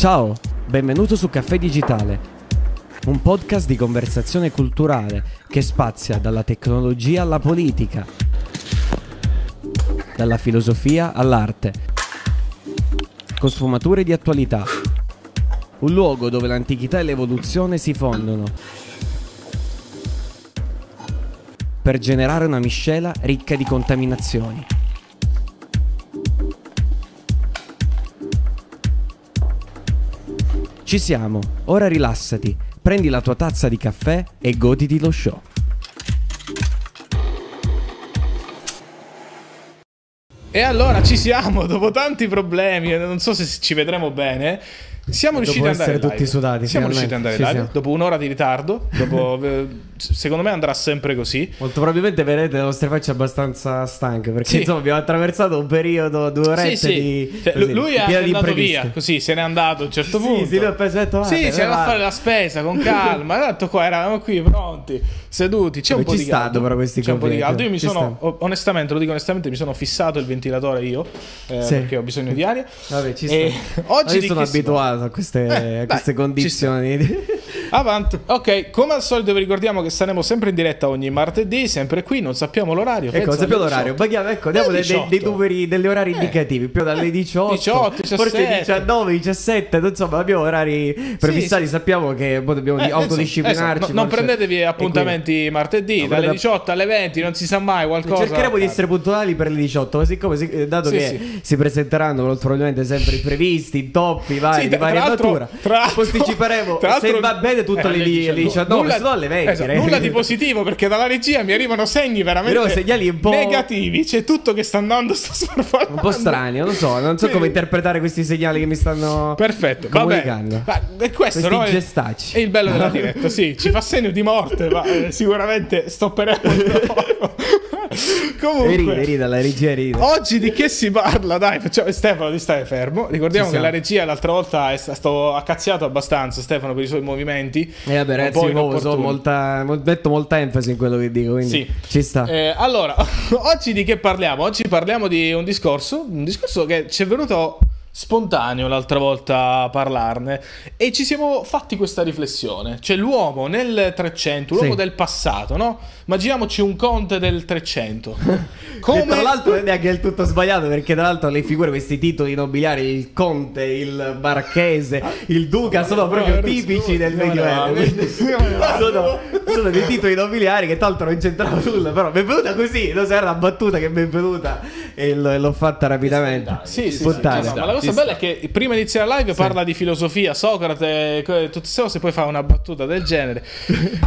Ciao, benvenuto su Caffè Digitale, un podcast di conversazione culturale che spazia dalla tecnologia alla politica, dalla filosofia all'arte, con sfumature di attualità. Un luogo dove l'antichità e l'evoluzione si fondono per generare una miscela ricca di contaminazioni. Ci siamo, ora rilassati, prendi la tua tazza di caffè e goditi lo show. E allora ci siamo, dopo tanti problemi, non so se ci vedremo bene. Siamo riusciti ad andare essere live. tutti sudati, Siamo riusciti ad andare Ci live siamo. dopo un'ora di ritardo. Dopo, eh, secondo me andrà sempre così. Molto probabilmente vedrete le nostre facce abbastanza stanche perché Sì. insomma abbiamo attraversato un periodo, due orette Sì, sì. di... Cioè, così, lui è andato via, così se n'è andato a un certo Sì, punto. sì, lui ha detto, Sì, "Guarda, c'era da va". fare la spesa con calma. Tanto qua eravamo qui pronti, seduti. C'è un po' di caldo. però questi C'è un po' di caldo. Io mi sono, onestamente, lo dico onestamente, mi sono fissato il ventilatore io eh, Sì. perché ho bisogno di aria. Vabbè, ci sta. oggi sono si abituato a queste, Eh, a dai, queste ci condizioni. Avanti. Ok, come al solito vi ricordiamo che saremo sempre in diretta ogni martedì, sempre qui, non sappiamo l'orario. Ecco, penso sappiamo l'orario. 18. Baghiamo, ecco, diamo dei, dei, 18. dei numeri, degli orari indicativi, più dalle 18, 18, forse 17. 19, 17, insomma abbiamo orari prefissati, sì. sappiamo che poi dobbiamo Eh, autodisciplinarci. esatto, no- non prendetevi appuntamenti martedì No, dalle guarda- 18 alle 20, non si sa mai qualcosa. Cercheremo di essere puntuali per le 18, ma siccome si- eh, dato Sì, che sì. si presenteranno probabilmente sempre imprevisti, intoppi vari Sì, di varia natura, posticiperemo se va bene tutto eh, alle, alle di- alle 19, Nulla- se no alle 20. esatto, nulla di positivo perché dalla regia mi arrivano segni veramente Però segnali un po'- negativi. C'è tutto che sta andando, sta sparpando. Un po' strani, non so, non so come interpretare questi segnali che mi stanno Perfetto, va bene. comunicando. Ma è questo, no? Gestacci. È il bello della diretta, sì, ci fa segno di morte, ma eh, sicuramente stopperemo. Comunque, ride, ride, la regia ride. Oggi di che si parla? Dai, facciamo... Stefano, ti stai fermo. Ricordiamo che la regia l'altra volta è stato accazziato abbastanza, Stefano, per i suoi movimenti. E vabbè, un ragazzi, di nuovo so molta, metto molta enfasi in quello che dico, quindi Sì. ci sta. Eh, allora, oggi di che parliamo? Oggi parliamo di un discorso, un discorso che ci è venuto spontaneo l'altra volta a parlarne e ci siamo fatti questa riflessione. Cioè l'uomo nel 300, l'uomo Sì. del passato, no? Immaginiamoci un conte del 300. Che tra l'altro è neanche del tutto sbagliato perché tra l'altro le figure, questi titoli nobiliari, il conte, il marchese, il duca, sono proprio tipici del medioevo. sono, sono dei titoli nobiliari che tra l'altro non c'entrava nulla, però mi è venuta così, non so, era una battuta che mi è venuta e l'ho fatta rapidamente. Sì, sì, sì, Spontanea. no, no, ma la cosa bella è che prima di iniziare la live parla di filosofia, Socrate, tutte queste cose, poi fa una battuta del genere.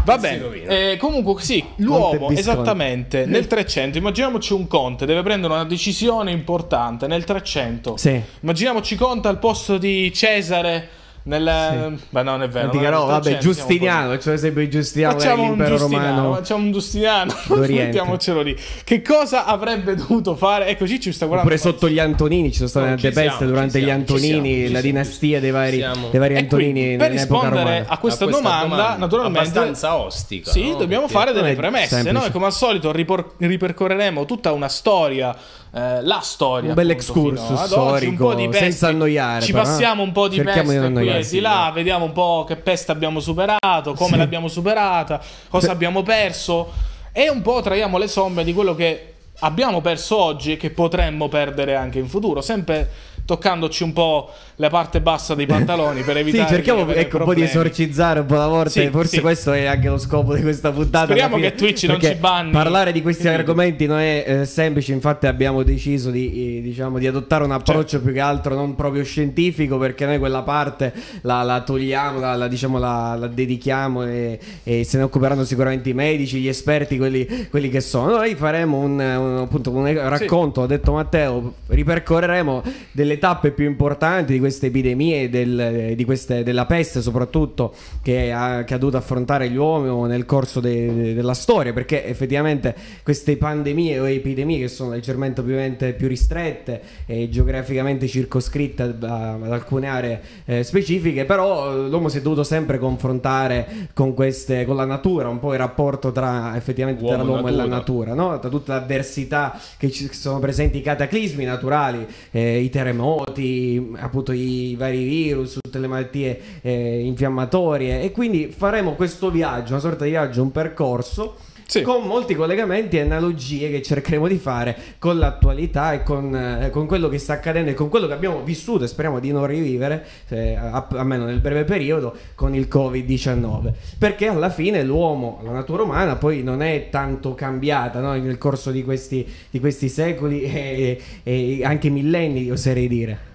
Va bene. Eh, comunque, sì, l'uomo esattamente nel 300. Immaginiamoci un conte, deve prendere una decisione importante nel 300. Sì. Immaginiamoci conte al posto di Cesare. Nel... Ma no, non è vero. Roba, nel vabbè, 300, siamo un po' Giustiniano, cioè sempre Giustiniano Facciamo un Giustiniano, romano. facciamo un Giustiniano, mettiamocelo lì. Che cosa avrebbe dovuto fare? Ecco, ci sta guardando. Oppure sotto gli Antonini ci sono state No, ci peste durante gli Antonini, siamo, la siamo, dinastia dei vari, dei vari Antonini quindi, per nell'epoca rispondere romana. a questa, A questa domanda, naturalmente, abbastanza ostica. sì, no? dobbiamo Perché- fare delle premesse. Noi, come al solito, ripercorreremo tutta una storia, eh, la storia. Un bel excursus oggi, storico, un po' di peste. senza annoiare, Ci però, eh. passiamo un po' di di peste non qui e di là, vediamo un po' che peste abbiamo superato, come Sì. l'abbiamo superata, cosa abbiamo perso e un po' traiamo le somme di quello che abbiamo perso oggi e che potremmo perdere anche in futuro, sempre toccandoci un po' la parte bassa dei pantaloni per Sì, evitare cerchiamo di avere ecco, un po' di esorcizzare un po' la morte. Sì, Forse sì. questo è anche lo scopo di questa puntata. Speriamo che Twitch non ci banni. Parlare di questi argomenti non è eh, semplice. Infatti, abbiamo deciso di, eh, diciamo, di adottare un approccio Certo. più che altro non proprio scientifico, perché noi quella parte la, la togliamo, la, la, diciamo, la, la dedichiamo e, e se ne occuperanno sicuramente i medici, gli esperti, quelli, quelli che sono. Noi faremo un, un- appunto, un racconto, ha detto Matteo, ripercorreremo delle tappe più importanti di queste epidemie, del- di queste- della peste soprattutto, che ha, che ha dovuto affrontare gli uomini nel corso de- della storia, perché effettivamente queste pandemie o epidemie che sono leggermente ovviamente più ristrette e geograficamente circoscritte ad alcune aree eh, specifiche, però eh, l'uomo si è dovuto sempre confrontare con queste, con la natura, un po' il rapporto tra effettivamente tra Uomo l'uomo e la natura. natura, no? tra tutte le avversità che ci sono presenti, i cataclismi naturali, eh, i terremoti noti, appunto i vari virus, tutte le malattie eh, infiammatorie. E quindi faremo questo viaggio, una sorta di viaggio, un percorso sì. con molti collegamenti e analogie che cercheremo di fare con l'attualità e con, eh, con, quello che sta accadendo e con quello che abbiamo vissuto e speriamo di non rivivere, eh, almeno nel breve periodo, con il Covid-19. Perché alla fine l'uomo, la natura umana poi non è tanto cambiata no? nel corso di questi, di questi secoli e, e anche millenni, oserei dire.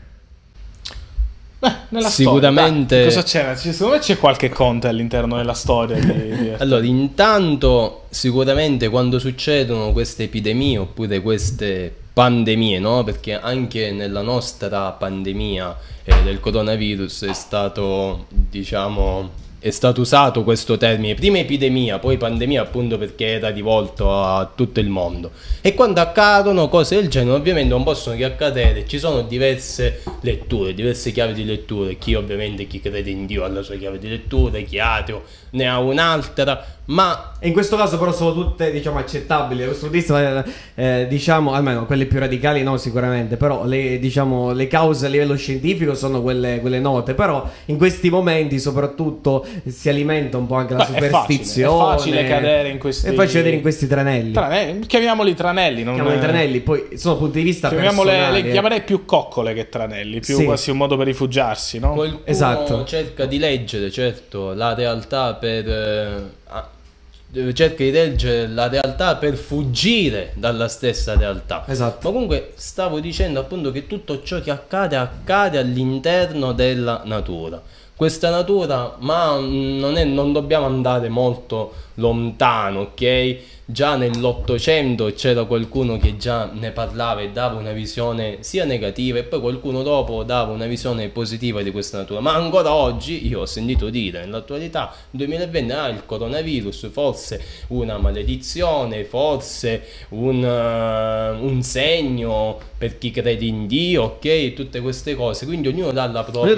Beh, nella Sicuramente. Storia, cosa c'è? Secondo me c'è qualche conte all'interno della storia. Di, di allora, intanto, sicuramente quando succedono queste epidemie oppure queste pandemie, no? Perché anche nella nostra pandemia eh, del coronavirus è stato, diciamo è stato usato questo termine, prima epidemia, poi pandemia appunto perché era rivolto a tutto il mondo. E quando accadono cose del genere ovviamente non possono che accadere, ci sono diverse letture, diverse chiavi di letture, chi ovviamente chi crede in Dio ha la sua chiave di lettura, chi ateo ne ha un'altra, ma... In questo caso però sono tutte diciamo accettabili, di vista eh, diciamo, almeno quelle più radicali no sicuramente, però le, diciamo, le cause a livello scientifico sono quelle, quelle note, però in questi momenti soprattutto si alimenta un po' anche la Beh, superstizione. È facile, è facile cadere in questi... È facile cadere in questi tranelli. Tranelli. Chiamiamoli tranelli. Non Chiamiamoli tranelli, poi sono punti di vista personali. Le chiamerei più coccole che tranelli, più sì. quasi un modo per rifugiarsi, no? Qualcuno esatto. cerca di leggere, certo, la realtà per... Eh, cerca di leggere la realtà per fuggire dalla stessa realtà. Esatto. Ma comunque stavo dicendo appunto che tutto ciò che accade accade all'interno della natura questa natura, ma non, è, non dobbiamo andare molto lontano, ok? Già nell'Ottocento c'era qualcuno che già ne parlava e dava una visione sia negativa e poi qualcuno dopo dava una visione positiva di questa natura. Ma ancora oggi io ho sentito dire nell'attualità 2020 ah, il coronavirus forse una maledizione, forse un, uh, un segno per chi crede in Dio, ok? Tutte queste cose. Quindi ognuno dà la propria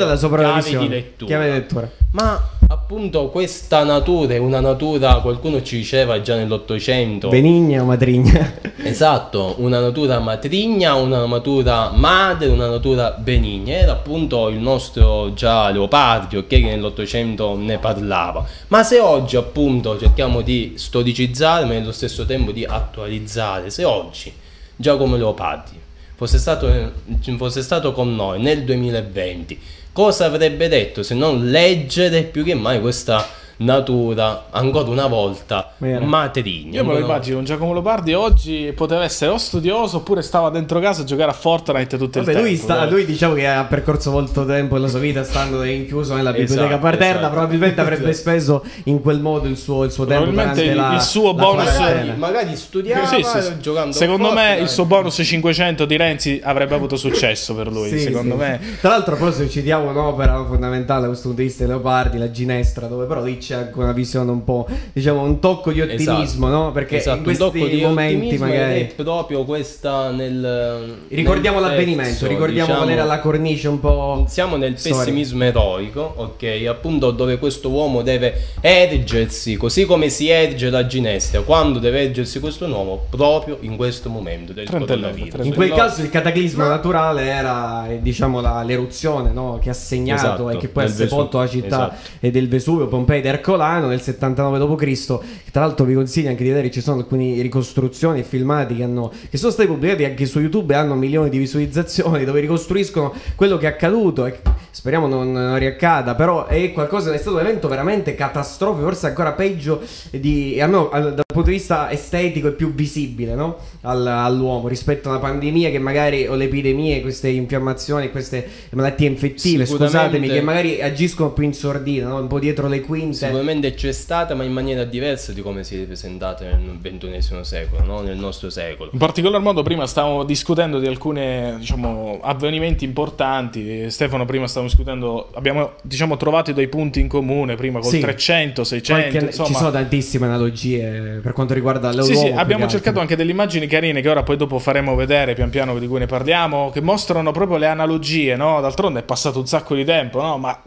chiave di lettura. Chiave di lettura. Ma appunto questa natura è una natura, qualcuno ci diceva già nell'Ottocento. Benigna o matrigna? Esatto, una natura matrigna, una natura madre, una natura benigna. Era appunto il nostro già Leopardi, ok, che nell'Ottocento ne parlava. Ma se oggi appunto cerchiamo di storicizzare, ma nello stesso tempo di attualizzare, se oggi Giacomo Leopardi fosse stato, fosse stato con noi nel 2020 cosa avrebbe detto se non leggere più che mai questa natura ancora una volta Vero. matrigna. Io me lo immagino, un Giacomo Lopardi oggi poteva essere o studioso oppure stava dentro casa a giocare a Fortnite tutto Vabbè, il lui tempo. Sta, lui diciamo che ha percorso molto tempo della sua vita stando rinchiuso nella biblioteca esatto, paterna, esatto. probabilmente avrebbe speso in quel modo il suo, il suo tempo. Probabilmente il, la, il suo bonus... Magari, magari studiava sì, sì, sì. giocando Secondo me il suo bonus 500 di Renzi avrebbe avuto successo per lui, secondo me. Tra l'altro poi se citiamo un'opera fondamentale da questo punto di vista di Leopardi, la Ginestra, dove però lì c'è anche una visione un po', diciamo, un tocco di ottimismo, esatto. no? Perché esatto, in questi momenti magari... È proprio questa nel... Ricordiamo nel l'avvenimento, pezzo, ricordiamo diciamo, qual era la cornice un po'... Siamo nel pessimismo eroico, ok? Appunto dove questo uomo deve ergersi, così come si erge la ginestra, quando deve ergersi questo uomo? Proprio in questo momento del coronavirus. In quel caso il cataclismo Ma... naturale era, diciamo, la, l'eruzione, no? Che ha segnato esatto, e che poi ha sepolto la città esatto. del Vesuvio, Pompei ed Ercolano nel 79 d.C. Tra l'altro vi consiglio anche di vedere, ci sono alcune ricostruzioni e filmati che, hanno, che sono stati pubblicati anche su YouTube e hanno milioni di visualizzazioni dove ricostruiscono quello che è accaduto e speriamo non, non riaccada, però è qualcosa, è stato un evento veramente catastrofico, forse ancora peggio di, almeno dal punto di vista estetico e più visibile no? All, all'uomo rispetto a una pandemia che magari o le epidemie, queste infiammazioni, queste malattie infettive, scusatemi, che magari agiscono più in sordina, no? un po' dietro le quinte. Sicuramente c'è stata, ma in maniera diversa di come si è presentata nel XXI secolo, no? nel nostro secolo. In particolar modo, prima stavamo discutendo di alcuni diciamo, avvenimenti importanti. Stefano, prima stavamo discutendo, abbiamo diciamo, trovato dei punti in comune prima col sì. 300, 600. Qualche, insomma... Ci sono tantissime analogie per quanto riguarda l'Europa. Sì, sì, abbiamo cercato anche delle immagini carine che ora poi dopo faremo vedere pian piano di cui ne parliamo, che mostrano proprio le analogie, no? D'altronde è passato un sacco di tempo, no? Ma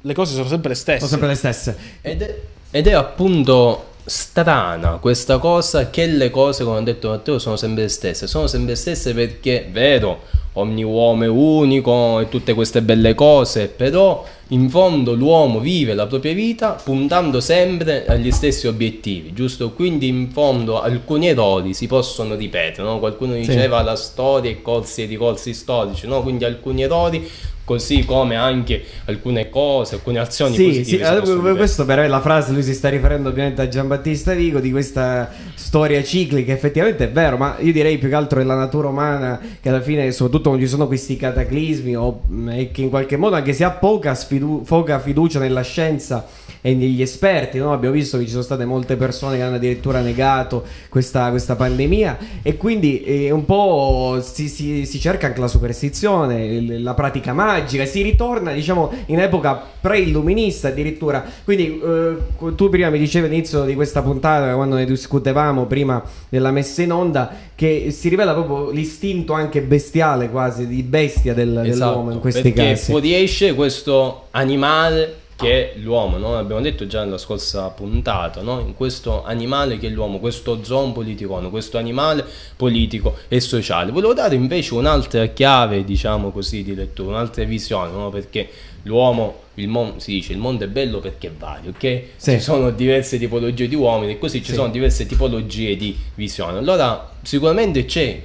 le cose sono sempre le stesse. Sono sempre le stesse. Ed è ed è appunto strana questa cosa che le cose, come ha detto Matteo, sono sempre le stesse. Sono sempre le stesse perché, vero, ogni uomo è unico e tutte queste belle cose, però in fondo l'uomo vive la propria vita puntando sempre agli stessi obiettivi, giusto? Quindi in fondo alcuni errori si possono ripetere, no? Qualcuno diceva la storia è corsi e ricorsi storici, no? Quindi alcuni errori così come anche alcune cose, alcune azioni sì, positive. Sì, allora, questo però è la frase, lui si sta riferendo ovviamente a Giambattista Vigo di questa storia ciclica, effettivamente è vero, ma io direi più che altro è la natura umana che alla fine, soprattutto quando ci sono questi cataclismi o mh, e che in qualche modo anche se ha poca, sfidu- poca fiducia nella scienza e negli esperti, no? abbiamo visto che ci sono state molte persone che hanno addirittura negato questa, questa pandemia e quindi eh, un po' si, si- si cerca anche la superstizione, la pratica magica, si ritorna diciamo in epoca pre-illuminista addirittura, quindi eh, tu prima mi dicevi all'inizio di questa puntata quando ne discutevamo prima della messa in onda che si rivela proprio l'istinto anche bestiale quasi di bestia del- dell'uomo in questi Esatto, perché casi. fuoriesce questo animale che è l'uomo, no? L'abbiamo detto già nella scorsa puntata, no? In questo animale che è l'uomo, questo zoon politico, questo animale politico e sociale. Volevo dare invece un'altra chiave, diciamo così, di lettura, un'altra visione, no? Perché l'uomo, il mondo, si dice, il mondo è bello perché è vario, ok? Sì. Ci sono diverse tipologie di uomini e così ci Sì. sono diverse tipologie di visione. Allora, sicuramente c'è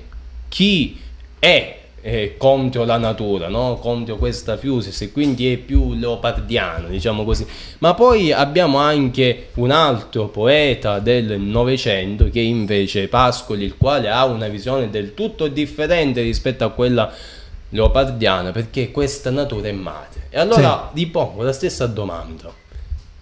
chi è eh, contro la natura, no? contro questa fusis e quindi è più leopardiano, diciamo così. Ma poi abbiamo anche un altro poeta del Novecento che invece è Pascoli, il quale ha una visione del tutto differente rispetto a quella leopardiana, perché questa natura è madre. E allora vi pongo la stessa domanda.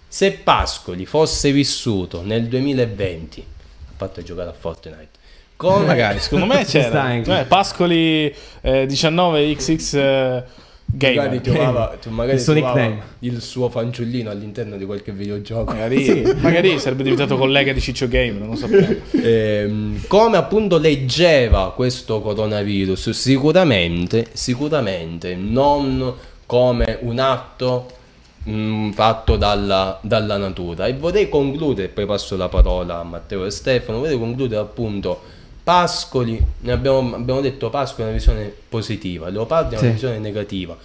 Se Pascoli fosse vissuto nel 2020, a parte giocare a Fortnite, come Magari, secondo me c'era. Eh, Pascoli eh, 19XX eh, Magari Gamer. trovava, tu magari Il suo nickname. il suo fanciullino all'interno di qualche videogioco. Magari, magari sarebbe diventato collega di Ciccio Game, non lo sappiamo. Ehm, come appunto leggeva questo coronavirus? Sicuramente, sicuramente non come un atto mm, fatto dalla, dalla natura. E vorrei concludere, poi passo la parola a Matteo e Stefano, vorrei concludere appunto Pascoli, ne abbiamo, abbiamo detto Pascoli è una visione positiva, Leopardi è una Sì. visione negativa.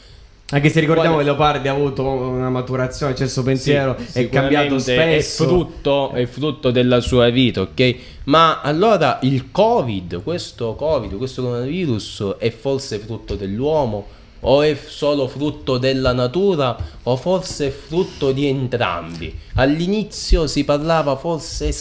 Anche se ricordiamo Quale- che Leopardi ha avuto una maturazione, cioè il suo pensiero Sì, è cambiato spesso. È frutto, è frutto della sua vita, ok? Ma allora il Covid, questo Covid, questo coronavirus è forse frutto dell'uomo? O è solo frutto della natura? O forse è frutto di entrambi? All'inizio si parlava forse è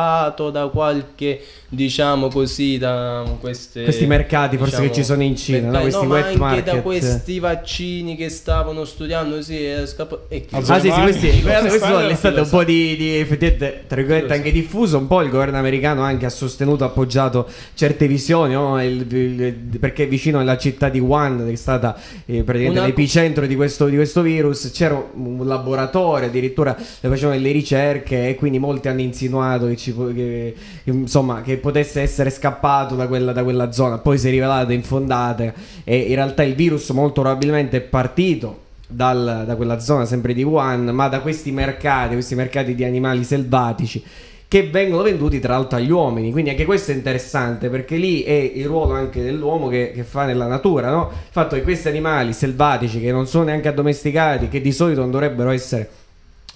scappato da qualche, diciamo così, da queste... Questi mercati forse che ci sono in Cina, no? Questi ma wet anche market. da questi vaccini che stavano studiando, sì, è scappato... E chi- Ah sì, sì, questi, guarda, questo quest'anno è stato un po' di, di effettivamente, tra virgolette, anche diffuso, un po' il governo americano anche ha sostenuto, appoggiato certe visioni, no? Il- il- perché vicino alla città di Wuhan, che è stata eh, praticamente Una- l'epicentro di questo, di questo virus, c'era un laboratorio, addirittura facevano delle ricerche e quindi molti hanno insinuato che, ci che- che, insomma, che potesse essere scappato da quella, da quella zona, poi si è rivelata infondata e in realtà il virus molto probabilmente è partito dal- da quella zona sempre di Wuhan, ma da questi mercati, questi mercati di animali selvatici che vengono venduti tra l'altro agli uomini. Quindi anche questo è interessante perché lì è il ruolo anche dell'uomo che, che fa nella natura, no? Il fatto che questi animali selvatici che non sono neanche addomesticati, che di solito non dovrebbero essere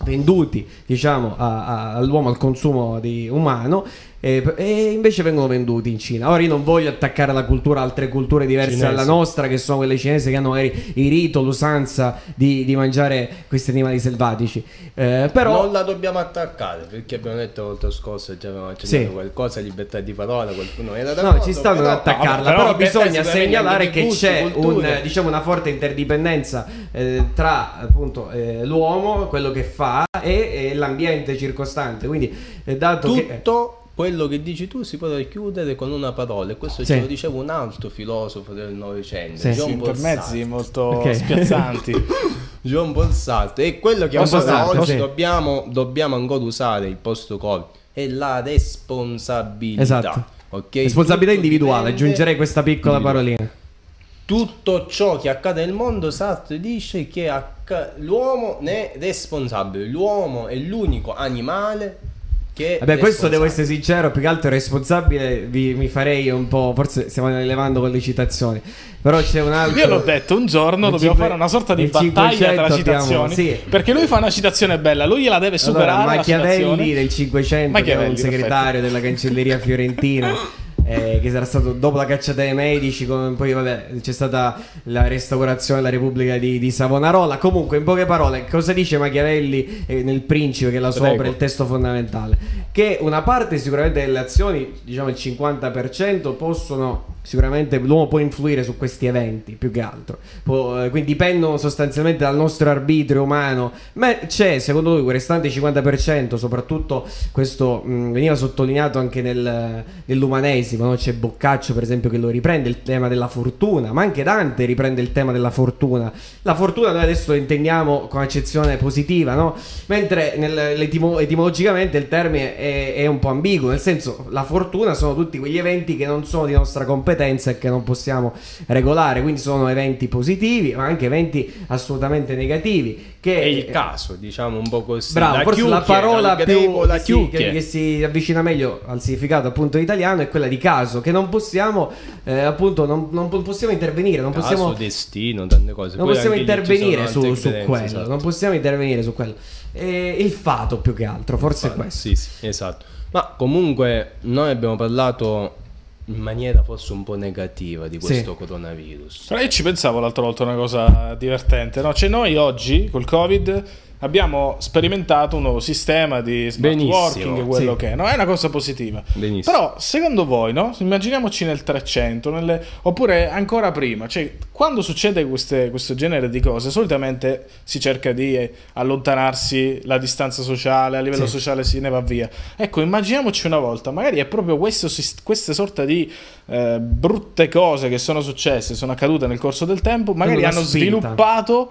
venduti diciamo all'uomo al consumo di- umano e, e invece vengono venduti in Cina ora io non voglio attaccare la cultura altre culture diverse Cinesi. dalla nostra che sono quelle cinesi che hanno magari il rito l'usanza di, di mangiare questi animali selvatici Eh, però non la dobbiamo attaccare perché abbiamo detto la volta scorsa già avevamo accennato Sì. qualcosa libertà di parola qualcuno era No, d'accordo, ci stanno ad attaccarla, no, però, però bisogna segnalare che di gusti, c'è un, diciamo, una forte interdipendenza eh, tra appunto eh, l'uomo, quello che fa e, e l'ambiente circostante. Quindi, eh, dato che tutto quello che dici tu si può richiudere con una parola e questo Sì. ce lo diceva un altro filosofo del Novecento Sì. John intermezzi molto Ok. spiazzanti. John Sartre e quello che oggi sì. dobbiamo, dobbiamo ancora usare il post covid è la responsabilità Esatto. ok? responsabilità Tutto individuale, dipende- aggiungerei questa piccola parolina. tutto ciò che accade nel mondo Sartre dice che acca- l'uomo ne è responsabile l'uomo è l'unico animale Vabbè, questo devo essere sincero, più che altro responsabile vi- mi farei un po', forse stiamo elevando con le citazioni, però c'è un altro... Io l'ho detto, un giorno dobbiamo cinque- fare una sorta di battaglia tra 500 citazioni. abbiamo- sì. Perché lui fa una citazione bella, lui gliela deve superare. Allora, la Machiavelli del 500, che è Machiavelli, un segretario della cancelleria fiorentina. eh, che sarà stato dopo la cacciata dei medici, con- poi vabbè, c'è stata la restaurazione della Repubblica di, di Savonarola. Comunque, in poche parole, cosa dice Machiavelli eh, nel Principe, che è la sua opera, il testo fondamentale? Che una parte sicuramente delle azioni, diciamo il 50%, possono sicuramente l'uomo può influire su questi eventi più che altro. Può, eh, quindi dipendono sostanzialmente dal nostro arbitrio umano. Ma c'è, secondo lui, quel restante 50%, soprattutto questo mh, veniva sottolineato anche nel, nell'umanesimo, no? c'è Boccaccio per esempio che lo riprende il tema della fortuna, ma anche Dante riprende il tema della fortuna. La fortuna noi adesso lo intendiamo con accezione positiva, no? mentre nel- etimologicamente il termine è, è un po' ambiguo, nel senso la fortuna sono tutti quegli eventi che non sono di nostra competenza e che non possiamo regolare, quindi sono eventi positivi, ma anche eventi assolutamente negativi. Che È il caso, diciamo un po' così. Bravo, forse la chiucchia, parola dal più la che si, chiucchia. che- che si avvicina meglio al significato appunto italiano è quella di caso, che non possiamo eh, appunto non, non possiamo intervenire, non Caso, possiamo, destino, tante cose. non Poi possiamo intervenire su, su quello, esatto. non possiamo intervenire su quello. Eh, il fato più che altro, forse Infatti, questo. Sì, sì, esatto. Ma comunque noi abbiamo parlato in maniera forse un po' negativa di questo coronavirus. Però io ci pensavo l'altra volta una cosa divertente, no? Cioè noi oggi col Covid abbiamo sperimentato un nuovo sistema di smart Benissimo, working, quello sì. che è, no? È una cosa positiva. Benissimo. Però secondo voi, no? Immaginiamoci nel 300, nelle- oppure ancora prima, cioè quando succede queste- questo genere di cose, solitamente si cerca di eh, allontanarsi la distanza sociale, a livello Sì. sociale si ne va via. Ecco, immaginiamoci una volta, magari è proprio questo, queste sorte di eh, brutte cose che sono successe, sono accadute nel corso del tempo, magari hanno spinta. sviluppato,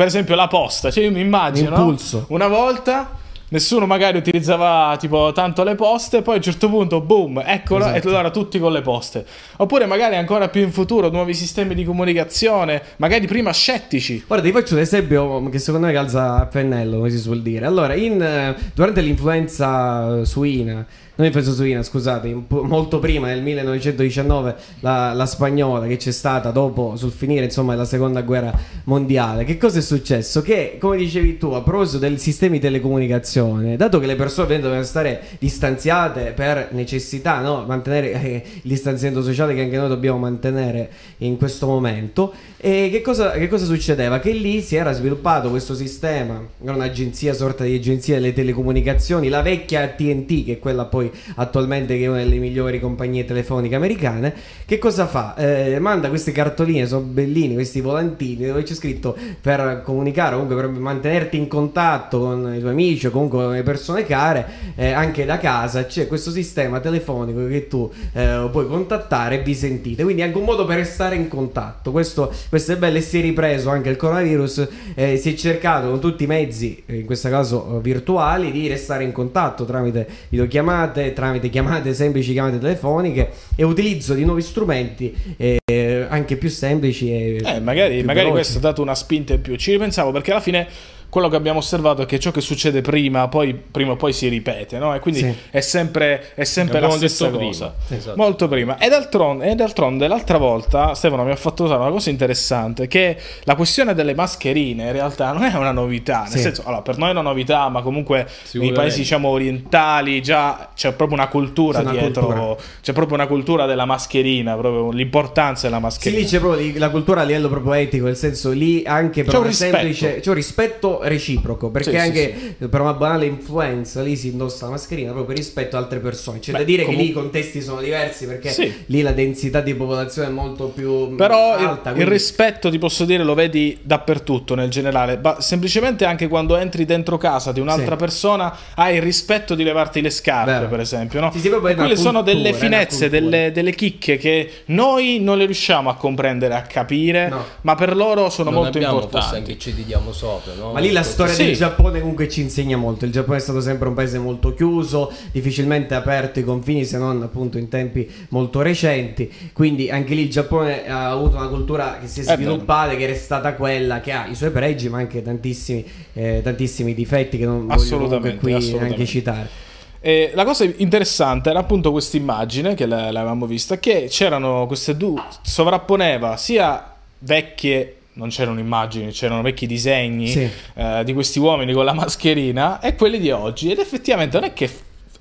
per esempio, la posta. Cioè io mi immagino, no? L'impulso. una volta... Nessuno magari utilizzava tipo tanto le poste, poi a un certo punto, boom, eccola, Esatto. e allora tutti con le poste. Oppure magari ancora più in futuro nuovi sistemi di comunicazione, magari prima scettici. Guarda, ti faccio un esempio che secondo me calza a pennello, come si suol dire. Allora, in, eh, durante l'influenza suina, non l'influenza suina, scusate, molto prima, nel 1919, la, la spagnola che c'è stata dopo, sul finire, insomma, della seconda guerra mondiale, che cosa è successo? Che, come dicevi tu, a proposito dei sistemi di telecomunicazione, dato che le persone dovevano stare distanziate per necessità, no? mantenere eh, il distanziamento sociale che anche noi dobbiamo mantenere in questo momento, e che cosa, che cosa succedeva? Che lì si era sviluppato questo sistema, era un'agenzia, sorta di agenzia delle telecomunicazioni, la vecchia TNT, che è quella poi attualmente che è una delle migliori compagnie telefoniche americane, che cosa fa? Eh, manda queste cartoline, sono bellini, questi volantini, dove c'è scritto per comunicare, comunque per mantenerti in contatto con i tuoi amici o comunque con le persone care, eh, anche da casa c'è questo sistema telefonico che tu eh, puoi contattare e vi sentite, quindi è anche un modo per restare in contatto. Questo, questo è bello e si è ripreso anche il coronavirus, eh, si è cercato con tutti i mezzi, in questo caso eh, virtuali, di restare in contatto tramite videochiamate, tramite chiamate semplici, chiamate telefoniche e utilizzo di nuovi strumenti eh, anche più semplici e Eh, magari, magari questo ha dato una spinta in più. Ci ripensavo perché alla fine quello che abbiamo osservato è che ciò che succede prima, poi, prima o poi si ripete, no? E quindi Sì. è sempre, è sempre la stessa cosa. prima, esatto. Molto prima. E d'altronde, e d'altronde l'altra volta Stefano mi ha fatto notare una cosa interessante, che la questione delle mascherine in realtà non è una novità. Nel Sì. senso, allora, per noi è una novità, ma comunque nei paesi diciamo orientali già c'è proprio una cultura una dietro. cultura. C'è proprio una cultura della mascherina, proprio l'importanza della Sì, mascherina. lì c'è proprio la cultura a livello proprio etico, nel senso lì anche per C'è un rispetto. semplice c'è un rispetto reciproco, perché Sì, sì, anche per una banale influenza lì si indossa la mascherina proprio per rispetto ad altre persone. C'è Beh, da dire comu- che lì i contesti sono diversi perché Sì. lì la densità di popolazione è molto più Però il- alta. il, quindi- rispetto, ti posso dire, lo vedi dappertutto nel generale. Ma semplicemente anche quando entri dentro casa di un'altra Sì. persona hai il rispetto di levarti le scarpe, Vero. per esempio. No? Sì, sì, Quelle sono cultura, delle è una finezze, delle, delle chicche che noi non le riusciamo a comprendere, a capire, No. ma per loro sono Non molto abbiamo, forse importanti. anche ci diamo sopra, no? Ma lì la storia Sì. del Giappone comunque ci insegna molto. Il Giappone è stato sempre un paese molto chiuso, difficilmente aperto i confini se non appunto in tempi molto recenti. Quindi anche lì il Giappone ha avuto una cultura che si è È sviluppata, che è stata quella che ha i suoi pregi, ma anche tantissimi, eh, tantissimi difetti che non voglio qui neanche citare. E la cosa interessante era appunto questa immagine che l'avevamo vista, che c'erano queste due, sovrapponeva sia vecchie, non c'erano immagini, c'erano vecchi disegni Sì. eh, di questi uomini con la mascherina e quelli di oggi. Ed effettivamente non è che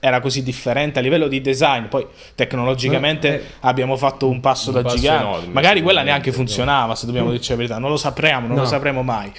era così differente a livello di design, poi tecnologicamente Eh, abbiamo fatto un passo un da passo gigante. enorme, Magari quella neanche funzionava, se dobbiamo dirci la verità, non lo sapremo, non No. lo sapremo mai.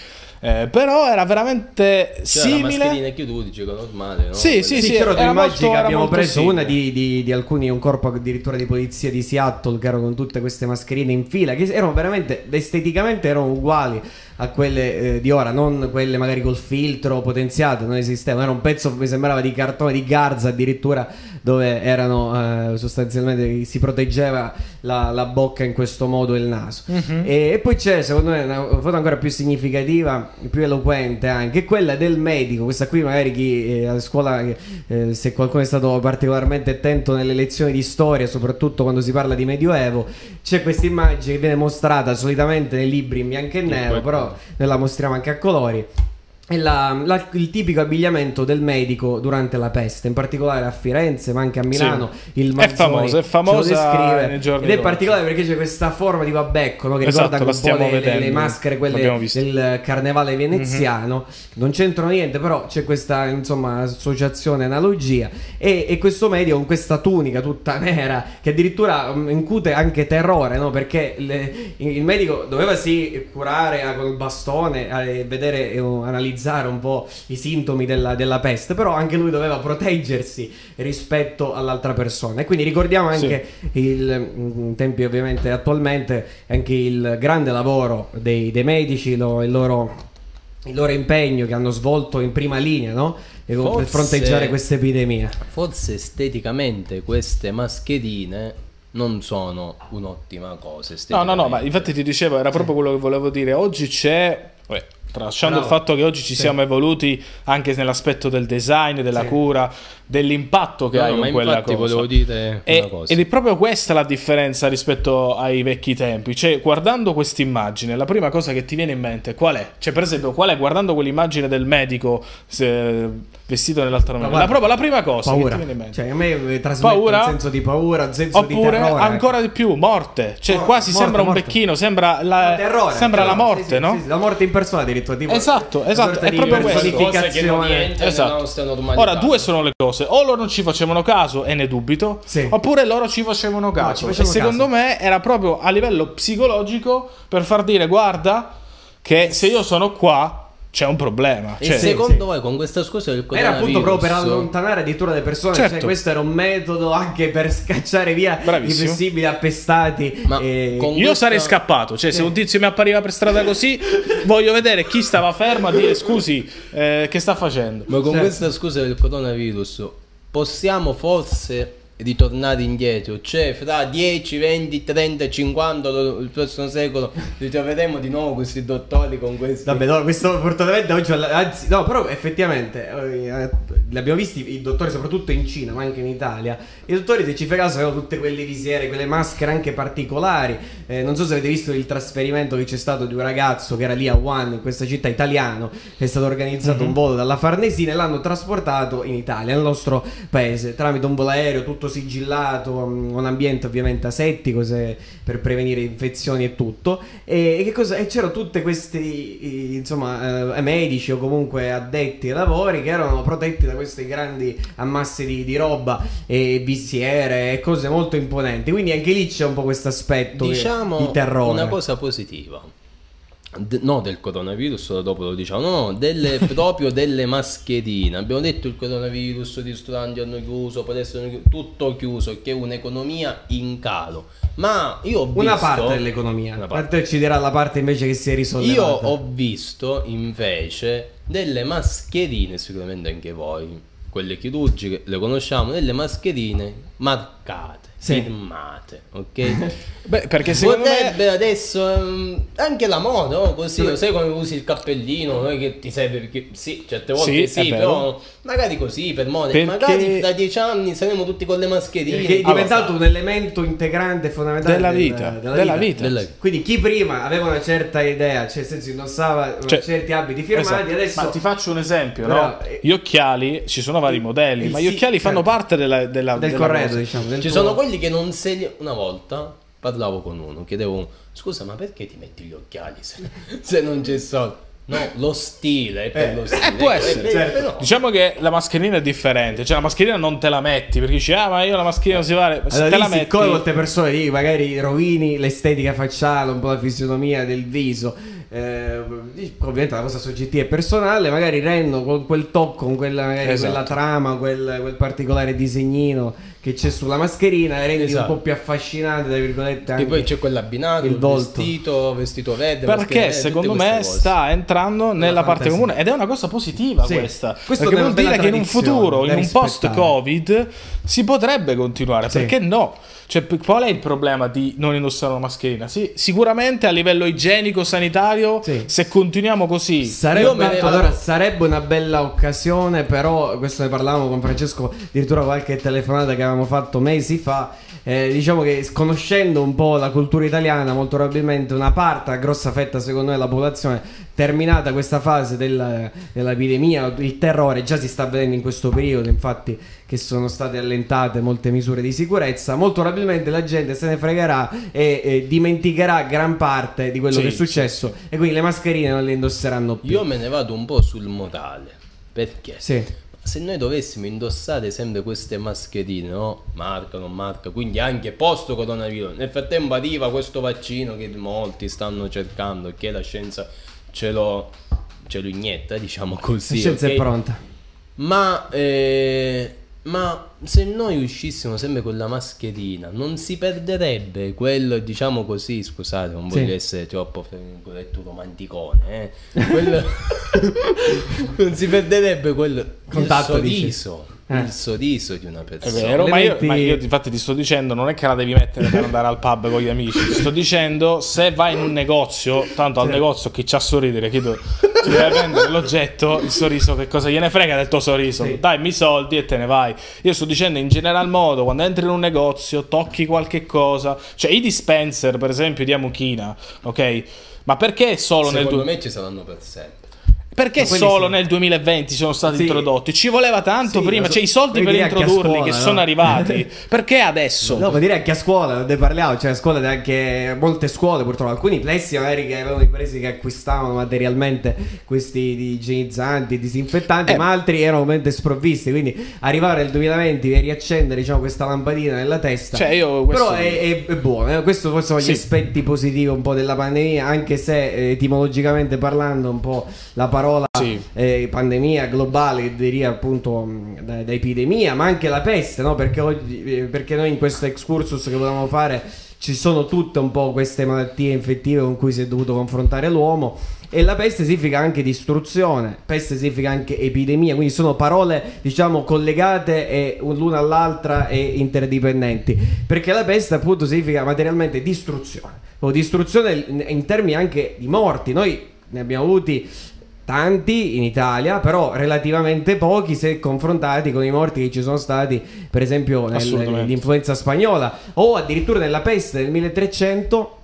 Eh, però era veramente Cioè, la mascherina simile. chirurgica normale, no? Sì, sì, Sì, c'erano due era immagini che abbiamo preso, simile. una di, di- di alcuni, un corpo addirittura di polizia di Seattle che erano con tutte queste mascherine in fila, che erano veramente, esteticamente erano uguali a quelle eh, di ora, non quelle magari col filtro potenziato, non esistevano, era un pezzo, mi sembrava di cartone di Garza addirittura, dove erano eh, sostanzialmente, si proteggeva la, la bocca in questo modo e il naso. Mhm. E, e poi c'è, secondo me, una foto ancora più significativa, più eloquente anche, quella del medico. Questa qui, magari chi eh, a scuola, eh, se qualcuno è stato particolarmente attento nelle lezioni di storia, soprattutto quando si parla di Medioevo, c'è questa immagine che viene mostrata solitamente nei libri in bianco e nero, quel- però la mostriamo anche a colori. È la- la- il tipico abbigliamento del medico durante la peste, in particolare a Firenze, ma anche a Milano. Il È Manzoni famosa, è descrive. nei giorni Ed è particolare perché c'è questa forma di babecco no, che Esatto, ricorda un po' le, le- le maschere, quelle del carnevale veneziano. Non c'entrano niente, però c'è questa insomma associazione, analogia. E, e questo medico con questa tunica tutta nera che addirittura mm, incute anche terrore, no? Perché le- il medico doveva sì curare eh, col bastone e vedere, eh, analizzare un po' i sintomi della, della peste, però anche lui doveva proteggersi rispetto all'altra persona. E quindi ricordiamo anche il, in tempi ovviamente attualmente, anche il grande lavoro dei, dei medici, lo- il, loro, il loro impegno che hanno svolto in prima linea, no? E per Forse- fronteggiare questa epidemia. Forse esteticamente queste mascherine non sono un'ottima cosa. No, no, no, ma infatti ti dicevo, era proprio quello che volevo dire. Oggi c'è, tralasciando Bravo. il fatto che oggi ci Sì. siamo evoluti anche nell'aspetto del design, della Sì. cura, dell'impatto che No, hai no, con ma quella infatti cosa. volevo dire E- cosa. ed è proprio questa la differenza rispetto ai vecchi tempi. Cioè, guardando questa immagine, la prima cosa che ti viene in mente qual è? Cioè, per esempio, qual è guardando quell'immagine del medico se- vestito nell'altra maniera? La, proprio la prima cosa Paura. che ti viene in mente. Cioè, a me eh, trasmette Paura? un senso di paura, un senso di Oppure terrore. ancora di più, morte. Cioè, Mor- quasi morte, sembra un morte. becchino, sembra la, terrore, sembra la terrore, morte, sì, sì, no? sì, sì, la morte in persona addirittura. Tipo, Esatto, esatto, è di proprio questo. Esatto. Ora, due sono le cose. O loro non ci facevano caso, e ne dubito, Sì. oppure loro ci facevano caso. ci facevano e secondo caso. me era proprio a livello psicologico per far dire, guarda, che se io sono qua c'è un problema. E Cioè, secondo sì. voi con questa scusa del Era appunto proprio per allontanare addirittura le persone. Certo. Cioè, questo era un metodo anche per scacciare via Bravissimo. i possibili appestati. Ma e- Io questa- sarei scappato, cioè se un tizio mi appariva per strada così, voglio vedere chi stava fermo a dire scusi, eh, che sta facendo? Ma con Certo. questa scusa del coronavirus possiamo forse ritornare indietro, cioè fra 10, 20, 30, 50 lo- il prossimo secolo ritroveremo di nuovo questi dottori con questi Vabbè, no, questo fortunatamente oggi, anzi, no, però effettivamente eh, li abbiamo visti i dottori soprattutto in Cina, ma anche in Italia. I dottori, se ci fai caso, avevano tutte quelle visiere, quelle maschere anche particolari. Eh, non so se avete visto il trasferimento che c'è stato di un ragazzo che era lì a Wuhan, in questa città italiano, è stato organizzato un volo dalla Farnesina e l'hanno trasportato in Italia, nel nostro paese, tramite un volo aereo tutto sigillato, um, un ambiente ovviamente asettico se- per prevenire infezioni e tutto. E, e cosa? E c'erano tutti questi, eh, insomma, eh, medici o comunque addetti ai lavori che erano protetti da questi grandi ammassi di, di roba e visiere e cose molto imponenti. Quindi anche lì c'è un po' questo aspetto diciamo di terrore. una cosa positiva. D- no del coronavirus, dopo lo diciamo, no, no, delle, proprio delle mascherine. Abbiamo detto il coronavirus, i ristoranti hanno chiuso, palestre hanno chiuso, tutto chiuso, che è un'economia in calo. Ma io ho visto... Una parte dell'economia. Una parte. Ci dirà la parte invece che si è risollevata. Io ho visto invece delle mascherine, sicuramente anche voi, quelle chirurgiche, le conosciamo, delle mascherine marcate. Sì. firmate, ok? Beh, perché secondo Potrebbe me... adesso ehm, anche la moda, no? Così, lo sai come usi il cappellino, non è che ti serve perché sì, certe volte Sì, sì, però magari così per moda. Perché- Magari fra dieci anni saremo tutti con le mascherine. Perché è Allora, diventato un elemento integrante e fondamentale Della del- vita, della vita. Della- Quindi chi prima aveva una certa idea, cioè nel senso indossava Cioè, certi abiti firmati, Esatto. adesso Ma ti faccio un esempio, Però, no? eh, Gli occhiali, ci sono vari modelli, ma gli sì, occhiali fanno certo. parte della, della, del della corredo, diciamo. del Ci tuo- sono quelli che non se li... Una volta parlavo con uno, chiedevo, scusa ma perché ti metti gli occhiali se, se non c'è soldo? No, lo stile, è per Eh, lo stile. Eh, può essere, Eh, certo. però- Diciamo che la mascherina è differente, cioè la mascherina non te la metti perché dici ah ma io la mascherina non si vale, se Allora, te la metti siccome molte persone lì magari rovini l'estetica facciale, un po' la fisionomia del viso, eh, ovviamente la cosa soggettiva e personale, magari rendono con quel tocco, con quella, magari Esatto. quella trama, quel, quel particolare disegnino che c'è sulla mascherina, rendi Esatto. un po' più affascinante, tra virgolette. E Anche. poi c'è quell'abbinato, il il, volto. vestito, vestito verde. perché secondo me cose. sta entrando nella parte fantasia. comune ed è una cosa positiva Sì. questa. Questo perché vuol dire che in un futuro, in un rispettare. post-Covid, si potrebbe continuare. Sì. Perché no? Cioè, qual è il problema di non indossare una mascherina? Sì, sicuramente a livello igienico-sanitario, Sì. se continuiamo così, Sarebbe, ne allora, sarebbe una bella occasione, però questo ne parlavamo con Francesco, addirittura qualche telefonata che avevamo fatto mesi fa. Eh, diciamo che conoscendo un po' la cultura italiana, molto probabilmente una parte, una grossa fetta secondo me della popolazione, terminata questa fase della- dell'epidemia, il terrore già si sta vedendo in questo periodo, infatti che sono state allentate molte misure di sicurezza, molto probabilmente la gente se ne fregherà e, e dimenticherà gran parte di quello Sì, che è successo e quindi le mascherine non le indosseranno più. Io me ne vado un po' sul morale. Perché? Sì. Se noi dovessimo indossare sempre queste mascherine, no? Marca, non marca, quindi anche post coronavirus. Nel frattempo arriva questo vaccino che molti stanno cercando che la scienza ce lo, ce lo inietta, diciamo così. La scienza ok? è pronta. Ma, eh, ma se noi uscissimo sempre con la mascherina, non si perderebbe quello, diciamo così, scusate, non Sì. voglio essere troppo detto romanticone, eh? Quello- non si perderebbe quello Contatto, il sorriso, Eh. il sorriso di una È persona. vero, ma io, ma io infatti ti sto dicendo, non è che la devi mettere per andare al pub con gli amici, ti sto dicendo se vai in un negozio, tanto al negozio chi c'ha a sorridere, chi do- ti deve prendere l'oggetto, il sorriso, che cosa gliene frega del tuo sorriso? Sì. Dammi i soldi e te ne vai. Io sto dicendo in general modo, quando entri in un negozio, tocchi qualche cosa, cioè i dispenser per esempio di Amuchina, ok? Ma perché solo nel Secondo me ci saranno per sempre. Perché solo sì. nel 2020 sono stati Sì. introdotti? Ci voleva tanto Sì, prima, ma so- cioè i soldi per dire introdurli scuola, che no? sono arrivati. perché adesso? No, ma direi anche a scuola, ne parliamo, cioè a scuola anche molte scuole purtroppo, alcuni plessi magari che avevano i presi che acquistavano materialmente questi igienizzanti, disinfettanti, Eh. ma altri erano ovviamente sprovvisti, quindi arrivare nel 2020 e riaccendere diciamo questa lampadina nella testa. Cioè, io Però è, è- è buono, eh. questo forse sono gli aspetti positivi un po' della pandemia, anche se eh, etimologicamente parlando un po' la parola Sì. eh, pandemia globale che deriva appunto mh, da, da epidemia, ma anche la peste, no? Perché, oggi, eh, perché noi in questo excursus che volevamo fare ci sono tutte un po' queste malattie infettive con cui si è dovuto confrontare l'uomo. E la peste significa anche distruzione, peste significa anche epidemia, quindi sono parole diciamo collegate e l'una all'altra e interdipendenti. Perché la peste appunto significa materialmente distruzione, o distruzione in termini anche di morti. Noi ne abbiamo avuti tanti in Italia, però relativamente pochi se confrontati con i morti che ci sono stati, per esempio nell'influenza spagnola o addirittura nella peste del 1300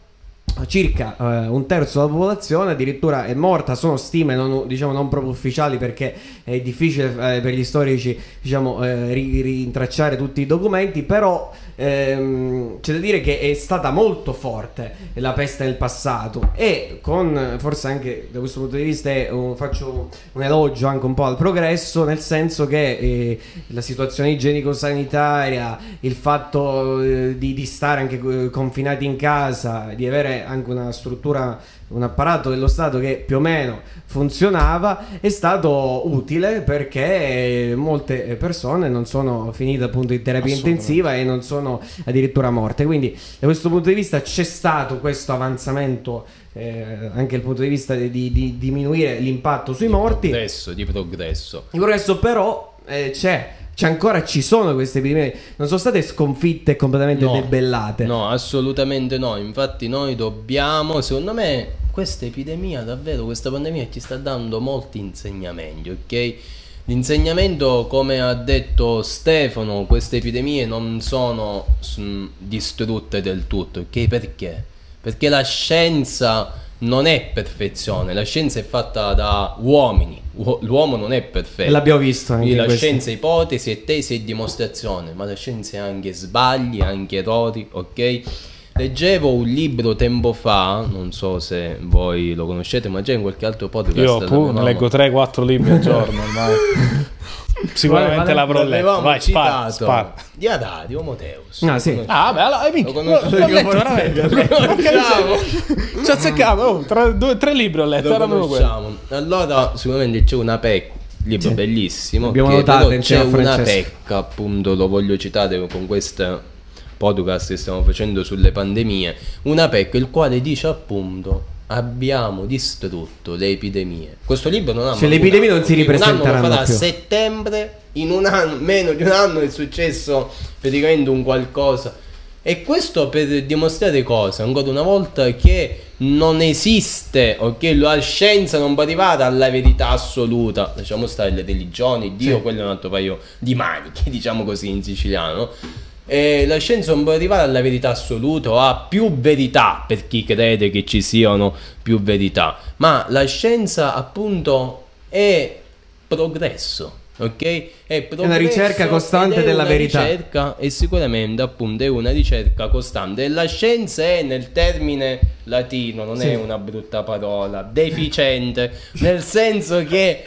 circa eh, un terzo della popolazione addirittura è morta. Sono stime non, diciamo, non proprio ufficiali perché è difficile eh, per gli storici diciamo, eh, ri- rintracciare tutti i documenti però ehm, c'è da dire che è stata molto forte la peste nel passato e con forse anche da questo punto di vista è faccio un elogio anche un po' al progresso nel senso che eh, la situazione igienico-sanitaria il fatto eh, di, di stare anche eh, confinati in casa di avere anche una struttura un apparato dello Stato che più o meno funzionava è stato utile perché molte persone non sono finite appunto in terapia intensiva e non sono addirittura morte. Quindi da questo punto di vista c'è stato questo avanzamento eh, anche dal punto di vista di, di- di diminuire l'impatto sui morti. Progresso, di progresso. il progresso però eh, c'è Cioè ancora ci sono queste epidemie, non sono state sconfitte e completamente No, debellate. No, assolutamente no. Infatti noi dobbiamo, secondo me, questa epidemia, davvero, questa pandemia ci sta dando molti insegnamenti, ok? L'insegnamento, come ha detto Stefano, queste epidemie non sono mm, distrutte del tutto, ok? Perché? Perché la scienza non è perfezione, la scienza è fatta da uomini, Uo- l'uomo non è perfetto. E l'abbiamo visto anche Quindi in la questo. scienza è ipotesi, è tesi e dimostrazione, ma la scienza ha anche sbagli, anche errori, ok? Leggevo un libro tempo fa, non so se voi lo conoscete, ma già in qualche altro podcast Io pure leggo 3-4 libri al giorno ormai. Sicuramente l'avrò letto. Vai, spara, spara. di Adario Moteus. Ah, sì. Ah, beh, allora, eh, minchia, Lo conosco l'ho io, letto veramente. Lo. Ci azzeccato, oh, tra due, tre libri ho letto, Lo. Allora, sicuramente c'è una pecca. Libro bellissimo. Abbiamo che notato c'è una pecca, appunto, lo voglio citare con questo podcast che stiamo facendo sulle pandemie. Una pecca, il quale dice appunto. Abbiamo distrutto le epidemie. Questo libro non ha Cioè, le epidemie non si ripresenteranno lo farà a più. settembre. In un anno, meno di un anno è successo praticamente un qualcosa. E questo per dimostrare cosa? Ancora una volta che non esiste, ok? La scienza non può arrivare alla verità assoluta. Lasciamo stare le religioni, Dio, Sì. quello è un altro paio di maniche, diciamo così in siciliano. E la scienza non può arrivare alla verità assoluta o a più verità per chi crede che ci siano più verità. Ma la scienza, appunto, è progresso. Ok? È, progresso ricerca costante è della una verità. ricerca e sicuramente appunto è una ricerca costante e la scienza è nel termine latino non Sì. è una brutta parola deficiente nel senso che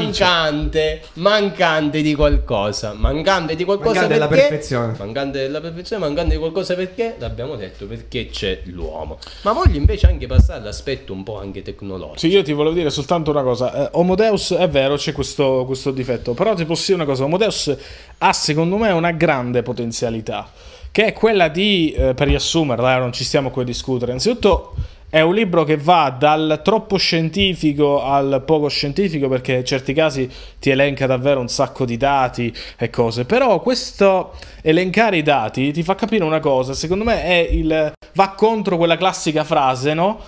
mancante mancante di qualcosa mancante di qualcosa Mancante della perché perfezione. mancante della perfezione mancante di qualcosa perché l'abbiamo detto perché c'è l'uomo ma voglio invece anche passare all'aspetto un po' anche tecnologico Sì, io ti volevo dire soltanto una cosa. Eh, Homodeus è vero, c'è questo, questo difetto, però ti posso dire una cosa. Homodeus ha secondo me una grande potenzialità, che è quella di, eh, per riassumerla, non ci stiamo qui a discutere. Innanzitutto è un libro che va dal troppo scientifico al poco scientifico perché in certi casi ti elenca davvero un sacco di dati e cose, però questo elencare i dati ti fa capire una cosa, secondo me è il va contro quella classica frase, no?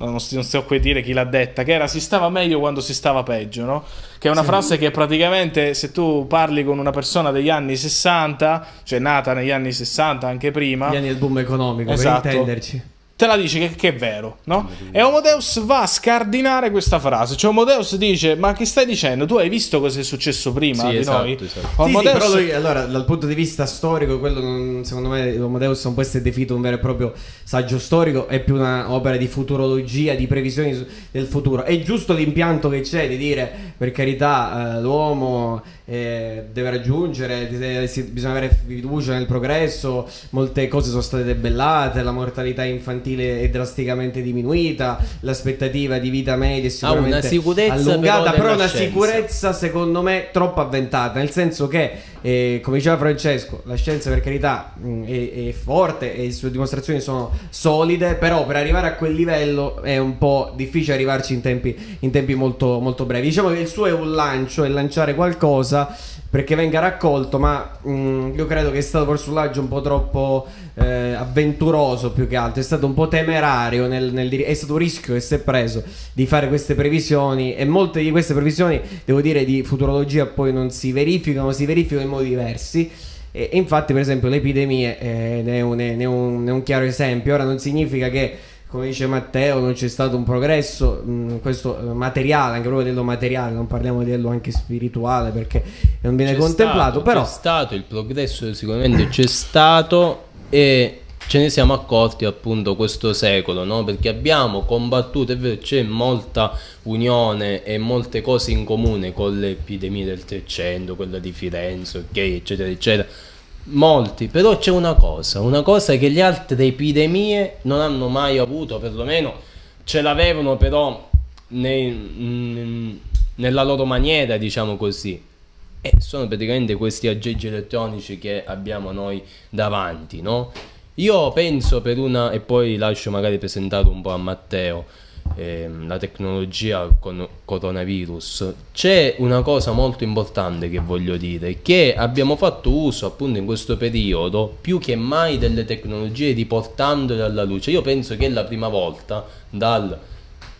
No, non, st- non sto qui a dire chi l'ha detta, che era si stava meglio quando si stava peggio, no? Che è una frase che praticamente se tu parli con una persona degli anni 60, cioè nata negli anni 60, anche prima, Gli anni del boom economico, Esatto. per intenderci. Te la dice che, che è vero, no? E Homodeus va a scardinare questa frase. Cioè Homodeus dice, ma che stai dicendo? Tu hai visto cosa è successo prima Sì, di esatto, noi? esatto. Sì, sì, Homodeus- però lui, allora, dal punto di vista storico, quello non- secondo me Amadeus non può essere definito un vero e proprio saggio storico, è più un'opera di futurologia, di previsioni del futuro. È giusto l'impianto che c'è di dire, per carità, eh, l'uomo eh, deve raggiungere, deve- si- bisogna avere fiducia nel progresso, molte cose sono state debellate, la mortalità infantile è drasticamente diminuita, l'aspettativa di vita media è sicuramente sicurezza allungata, però però una scienza. sicurezza secondo me troppo avventata, nel senso che, eh, come diceva Francesco, la scienza per carità mh, è, è forte e le sue dimostrazioni sono solide, però per arrivare a quel livello è un po' difficile arrivarci in tempi, in tempi molto, molto brevi. Diciamo che il suo è un lancio, è lanciare qualcosa perché venga raccolto, ma mh, io credo che è stato forse un lancio un po' troppo eh, avventuroso più che altro, è stato un po' temerario, nel, nel è stato un rischio che si è preso di fare queste previsioni e molte di queste previsioni, devo dire, di futurologia poi non si verificano, si verificano in modi diversi. E, e infatti, per esempio, le epidemie eh, ne, è un, ne è un- ne è un chiaro esempio. Ora non significa che, come dice Matteo, non c'è stato un progresso, mh, questo eh, materiale, anche proprio dello materiale, non parliamo di quello anche spirituale perché non viene C'è contemplato, stato, però c'è stato il progresso sicuramente c'è stato e ce ne siamo accorti appunto questo secolo no? perché abbiamo combattuto è vero c'è molta unione e molte cose in comune con le epidemie del 300 quella di Firenze ok eccetera eccetera molti però c'è una cosa una cosa che le altre epidemie non hanno mai avuto perlomeno ce l'avevano però nei- nella loro maniera diciamo così e sono praticamente questi aggeggi elettronici che abbiamo noi davanti, no? Io penso per una, e poi lascio magari presentato un po' a Matteo, ehm, la tecnologia con coronavirus, c'è una cosa molto importante che voglio dire, che abbiamo fatto uso appunto in questo periodo più che mai delle tecnologie riportandole alla luce. Io penso che è la prima volta dal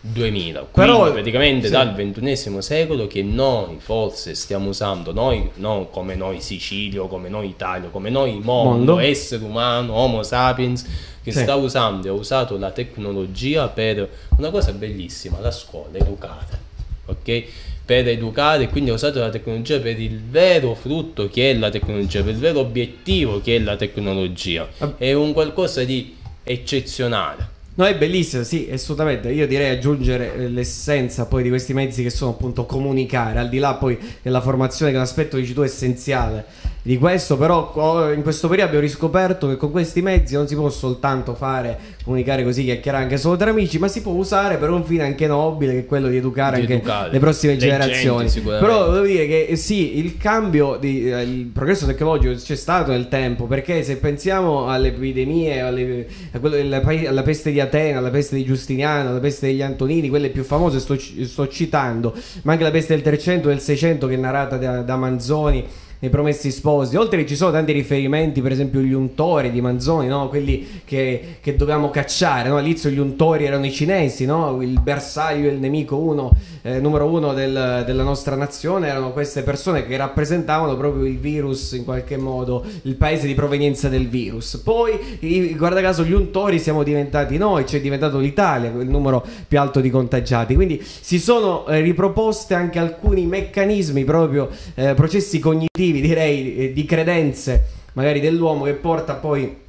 2000, Però, praticamente sì. dal ventunesimo secolo che noi forse stiamo usando, noi non come noi Sicilia, come noi Italia, come noi mondo, mondo. essere umano, Homo sapiens, che sì. sta usando e ha usato la tecnologia per una cosa bellissima, la scuola, educare, ok? Per educare, quindi ha usato la tecnologia per il vero frutto che è la tecnologia, per il vero obiettivo che è la tecnologia. È un qualcosa di eccezionale. No, è bellissimo, sì, assolutamente. Io direi aggiungere eh, l'essenza poi di questi mezzi che sono appunto comunicare, al di là poi della formazione che è un aspetto, dici tu, essenziale di questo, però in questo periodo abbiamo riscoperto che con questi mezzi non si può soltanto fare comunicare così, chiacchierare anche solo tra amici, ma si può usare per un fine anche nobile, che è quello di educare di anche educare, le prossime generazioni. Però devo dire che eh, sì, il cambio, di, eh, il progresso tecnologico c'è stato nel tempo, perché se pensiamo alle epidemie, alle, a quello, alla, alla, peste di Atena, alla peste di Giustiniano, alla peste degli Antonini, quelle più famose sto, sto citando, ma anche la peste del 300 e del 600 che è narrata da, da Manzoni nei Promessi Sposi. Oltre che ci sono tanti riferimenti, per esempio gli untori di Manzoni, no? quelli che, che dovevamo cacciare. No? All'inizio gli untori erano i cinesi, no? il bersaglio e il nemico uno, eh, numero uno del, della nostra nazione erano queste persone che rappresentavano proprio il virus in qualche modo, il paese di provenienza del virus. Poi, guarda caso, gli untori siamo diventati noi, c'è diventato l'Italia, il numero più alto di contagiati. Quindi si sono eh, riproposte anche alcuni meccanismi, proprio eh, processi cognitivi motivi, direi, eh, di credenze magari dell'uomo che porta poi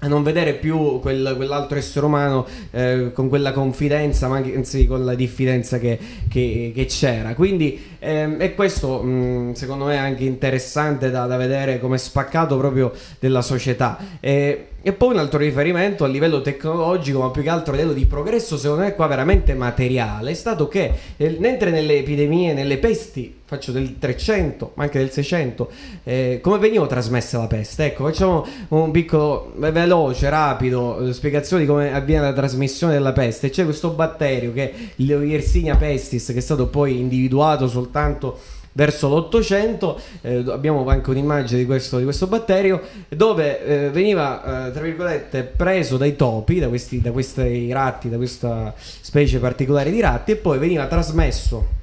a non vedere più quel, quell'altro essere umano eh, con quella confidenza, ma anche anzi, con la diffidenza che, che, che c'era. Quindi ehm, è questo, mh, mm, secondo me, anche interessante da, da, vedere come spaccato proprio della società. E, e poi un altro riferimento a livello tecnologico, ma più che altro a livello di progresso, secondo me qua veramente materiale, è stato che eh, mentre nelle epidemie, nelle pesti, faccio del 300, ma anche del 600, eh, come veniva trasmessa la peste? Ecco, facciamo un piccolo, veloce, rapido, eh, spiegazione di come avviene la trasmissione della peste. C'è questo batterio che è il Yersinia pestis, che è stato poi individuato soltanto verso l'Ottocento, eh, abbiamo anche un'immagine di questo, di questo batterio, dove eh, veniva, eh, tra virgolette, preso dai topi, da questi, da questi ratti, da questa specie particolare di ratti, e poi veniva trasmesso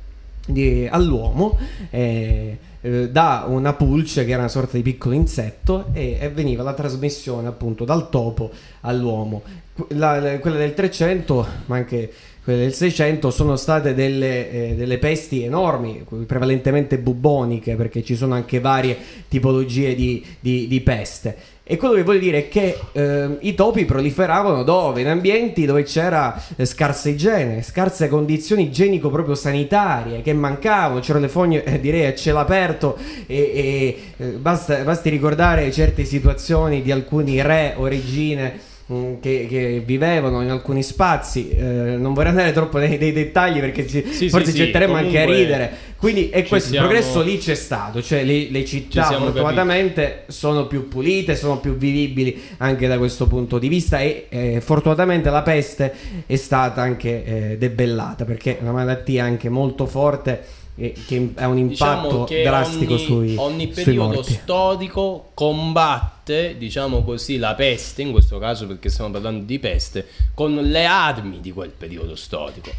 di, all'uomo eh, eh, da una pulce che era una sorta di piccolo insetto e, e veniva la trasmissione appunto dal topo all'uomo. La, quella del 300, ma anche quelle del 600 sono state delle, eh, delle, pesti enormi, prevalentemente buboniche, perché ci sono anche varie tipologie di, di, di peste. E quello che voglio dire è che eh, i topi proliferavano dove? In ambienti dove c'era eh, scarsa igiene, scarse condizioni igienico proprio sanitarie che mancavano, c'erano le fogne eh, direi a cielo aperto e, e eh, basta, basti ricordare certe situazioni di alcuni re o regine che, che, vivevano in alcuni spazi. Eh, non vorrei andare troppo nei, nei dettagli perché ci, sì, forse sì, getteremo anche a ridere. Quindi e questo siamo... progresso lì c'è stato, cioè le, le città fortunatamente sono più pulite, sono più vivibili anche da questo punto di vista e eh, fortunatamente la peste è stata anche eh, debellata perché è una malattia anche molto forte che ha un impatto diciamo drastico ogni, sui ogni periodo sui storico combatte diciamo così la peste in questo caso perché stiamo parlando di peste con le armi di quel periodo storico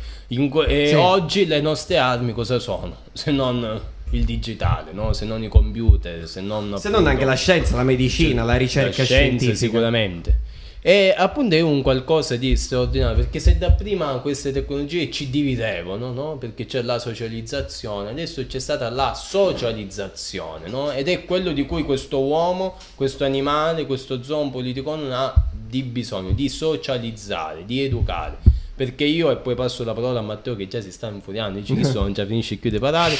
que- e sì. oggi le nostre armi cosa sono se non il digitale, no? se non i computer, se non, se appunto, non anche la scienza, la medicina, la ricerca la scienza, scientifica. Sicuramente. E appunto è un qualcosa di straordinario perché se dapprima queste tecnologie ci dividevano, no? Perché c'è la socializzazione, adesso c'è stata la socializzazione, no? Ed è quello di cui questo uomo, questo animale, questo zoon politico non ha di bisogno, di socializzare, di educare perché io e poi passo la parola a Matteo che già si sta infuriando dice che sono già finisce qui di parlare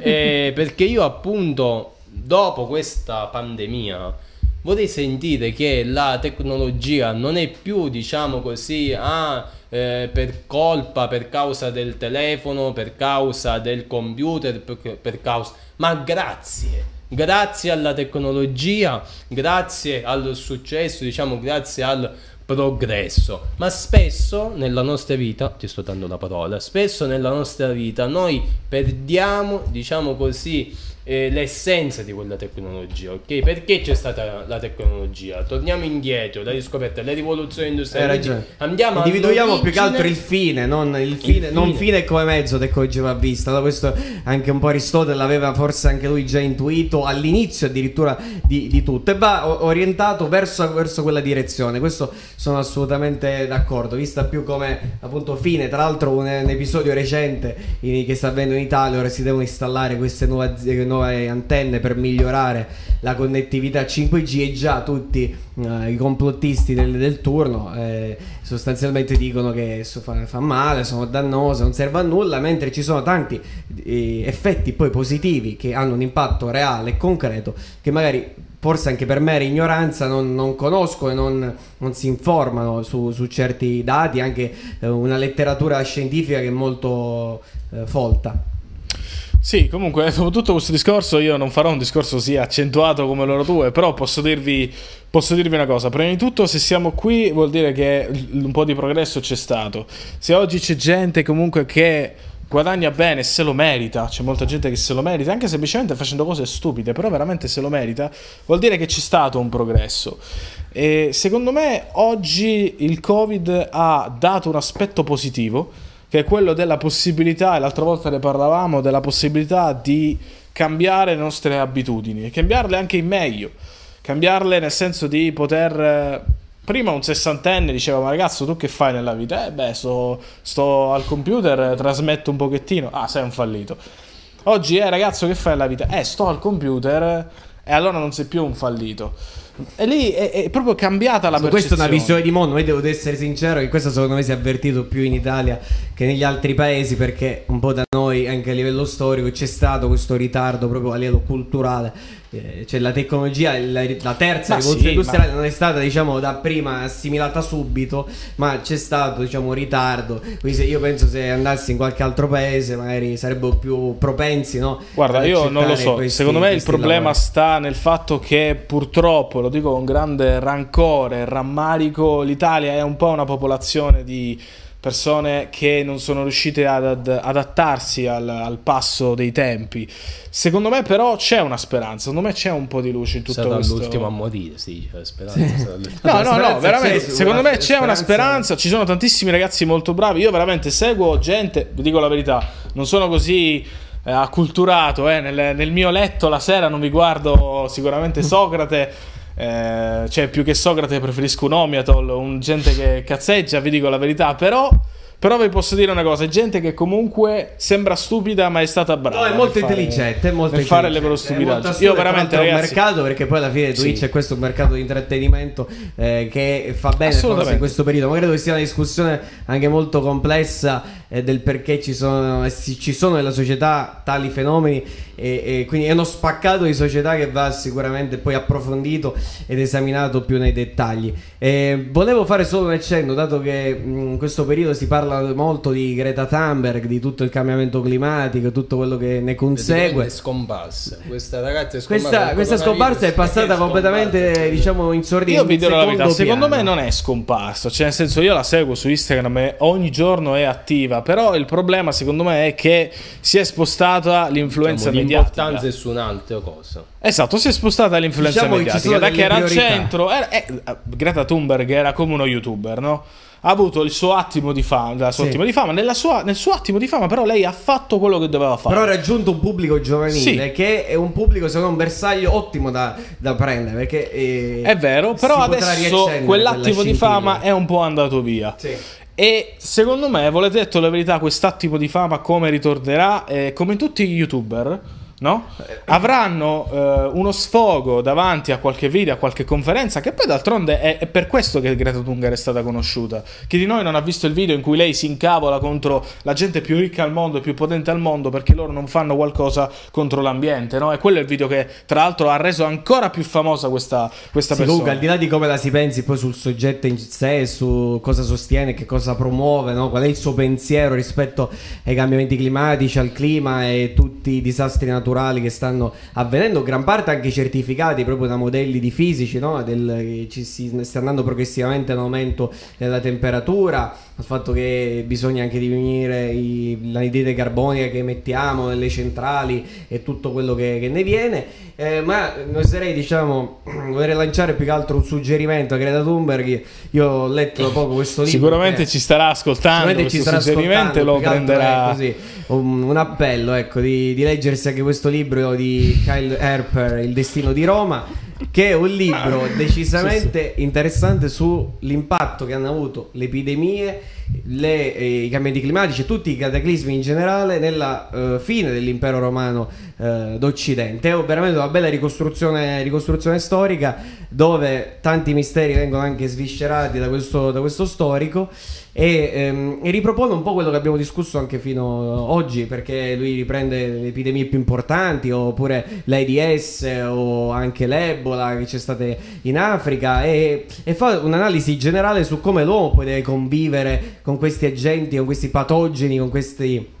eh, perché io appunto dopo questa pandemia vorrei sentire che la tecnologia non è più, diciamo così, ah, eh, per colpa, per causa del telefono, per causa del computer, per, per causa... ma grazie. Grazie alla tecnologia, grazie al successo, diciamo grazie al progresso, ma spesso nella nostra vita, ti sto dando la parola, spesso nella nostra vita noi perdiamo, diciamo così, eh, l'essenza di quella tecnologia, ok? Perché c'è stata la tecnologia? Torniamo indietro, la riscoperta, le rivoluzioni industriali. Hai quindi ragione. Andiamo Individuiamo più che altro il fine, non il fine, non fine. fine come mezzo tecnologia va vista. No, Questo anche un po' Aristotele l'aveva forse anche lui già intuito all'inizio addirittura di, di tutto e va orientato verso, verso quella direzione. Questo sono assolutamente d'accordo, vista più come appunto fine. Tra l'altro un, un episodio recente in- che sta avvenendo in Italia, ora si devono installare queste nuove, azi- nuove antenne per migliorare la connettività 5G e già tutti eh, i complottisti del, del turno eh, sostanzialmente dicono che fa, fa male, sono dannose, non serve a nulla, mentre ci sono tanti eh, effetti poi positivi che hanno un impatto reale e concreto che magari forse anche per mera ignoranza non, non conosco e non, non si informano su, su certi dati, anche eh, una letteratura scientifica che è molto eh, folta. Sì, comunque, dopo tutto questo discorso, io non farò un discorso così accentuato come loro due, però posso dirvi, posso dirvi una cosa. Prima di tutto, se siamo qui, vuol dire che un po' di progresso c'è stato. Se oggi c'è gente comunque che guadagna bene, se lo merita, c'è molta gente che se lo merita, anche semplicemente facendo cose stupide, però veramente se lo merita, vuol dire che c'è stato un progresso. E secondo me oggi il Covid ha dato un aspetto positivo che è quello della possibilità, e l'altra volta ne parlavamo, della possibilità di cambiare le nostre abitudini e cambiarle anche in meglio. Cambiarle nel senso di poter... eh, Prima un sessantenne diceva, ma ragazzo, tu che fai nella vita? Eh beh, sto, sto al computer, trasmetto un pochettino. Ah, sei un fallito. Oggi, eh, ragazzo, che fai nella vita? Eh, sto al computer eh, e allora non sei più un fallito. E lì è, è proprio cambiata la Questa è percezione. una visione di mondo, io devo essere sincero che questo secondo me si è avvertito più in Italia che negli altri paesi perché un po' da noi anche a livello storico c'è stato questo ritardo proprio a livello culturale. Eh, Cioè la tecnologia, la, la terza Ma rivoluzione sì, industriale non è stata diciamo da prima assimilata subito, ma c'è stato diciamo un ritardo. Quindi se io penso se andassi in qualche altro paese magari sarebbero più propensi, no? Guarda, io non lo so. questi- Secondo me il problema lavori. sta nel fatto che purtroppo, lo dico con grande rancore rammarico, l'Italia è un po' una popolazione di persone che non sono riuscite ad ad- adattarsi al, al passo dei tempi. Secondo me però c'è una speranza, secondo me c'è un po' di luce in tutto Sarà questo. l'ultimo a morire, sì, cioè, speranza. No, no, no, veramente. secondo me c'è una speranza- speranza. Ci sono tantissimi ragazzi molto bravi. Io veramente seguo gente, vi dico la verità, non sono così eh, acculturato. eh, Nel, nel mio letto la sera non mi guardo sicuramente Socrate. Eh, cioè, più che Socrate preferisco un Omiatol, un gente che cazzeggia, vi dico la verità. Però, però vi posso dire una cosa: è gente che comunque sembra stupida, ma è stata brava. No, è molto intelligente, è molto nel fare le loro stupidaggini. Io veramente, l'altro è un ragazzi, mercato perché poi alla fine Twitch Sì. è questo un mercato di intrattenimento eh, che fa bene forse in questo periodo. Ma credo che sia una discussione anche molto complessa eh, del perché ci sono, eh, ci sono nella società tali fenomeni e, e quindi è uno spaccato di società che va sicuramente poi approfondito ed esaminato più nei dettagli. Eh, volevo fare solo un accenno, dato che mh, in questo periodo si parla molto di Greta Thunberg, di tutto il cambiamento climatico, tutto quello che ne consegue. È scomparsa. Questa ragazza è scomparsa. Questa, questa scomparsa è passata è completamente, scomparsa. diciamo, in sordina. Io vi dirò la verità, secondo me non è scomparso, cioè nel senso io la seguo su Instagram e ogni giorno è attiva, però il problema secondo me è che si è spostata l'influenza Diciamo, mediatica. L'importanza è su un'altra cosa. Esatto, si è spostata l'influenza Diciamo mediatica, da che era al centro, era- eh, Greta Thunberg era come uno youtuber, no? Ha avuto il suo attimo di fama, Sì. attimo di fama, nella sua- nel suo attimo di fama però lei ha fatto quello che doveva fare. Però ha raggiunto un pubblico giovanile Sì. che è un pubblico secondo me un bersaglio ottimo da, da prendere perché eh, È vero, però adesso quell'attimo quella di fama è un po' andato via. Sì. E secondo me, volete detto la verità, quest'attimo di fama come ritornerà? Eh, come tutti gli youtuber, no? Avranno eh, uno sfogo davanti a qualche video, a qualche conferenza, che poi d'altronde è, è per questo che Greta Thunberg è stata conosciuta. Chi di noi non ha visto il video in cui lei si incavola contro la gente più ricca al mondo e più potente al mondo perché loro non fanno qualcosa contro l'ambiente, no? E quello è il video che tra l'altro ha reso ancora più famosa questa, questa Sì, persona. comunque, al di là di come la si pensi poi sul soggetto in sé, su cosa sostiene, che cosa promuove, no? qual è il suo pensiero rispetto ai cambiamenti climatici, al clima e tutti i disastri naturali naturali che stanno avvenendo, gran parte anche certificati proprio da modelli di fisici, no? Del, ci si sta andando progressivamente in aumento della temperatura, il fatto che bisogna anche diminuire i, l'anidride carbonica che emettiamo nelle centrali e tutto quello che, che ne viene. Eh, ma oserei, diciamo, vorrei lanciare più che altro un suggerimento a Greta Thunberg. Io ho letto da poco questo libro. Sicuramente che- ci starà ascoltando Sicuramente ci starà suggerimento lo ascoltando, altro prenderà. così, un, un appello ecco, di, di leggersi anche questo libro di Kyle Harper, Il destino di Roma, che è un libro decisamente interessante sull'impatto che hanno avuto le epidemie, le- eh, i cambiamenti climatici e tutti i cataclismi in generale nella eh, fine dell'impero romano eh, d'Occidente. È veramente una bella ricostruzione, ricostruzione storica dove tanti misteri vengono anche sviscerati da questo, da questo storico e, ehm, e ripropone un po' quello che abbiamo discusso anche fino oggi perché lui riprende le epidemie più importanti oppure l'AIDS o anche l'Ebola che c'è state in Africa. E, e fa un'analisi generale su come l'uomo poi deve convivere con questi agenti, con questi patogeni, con questi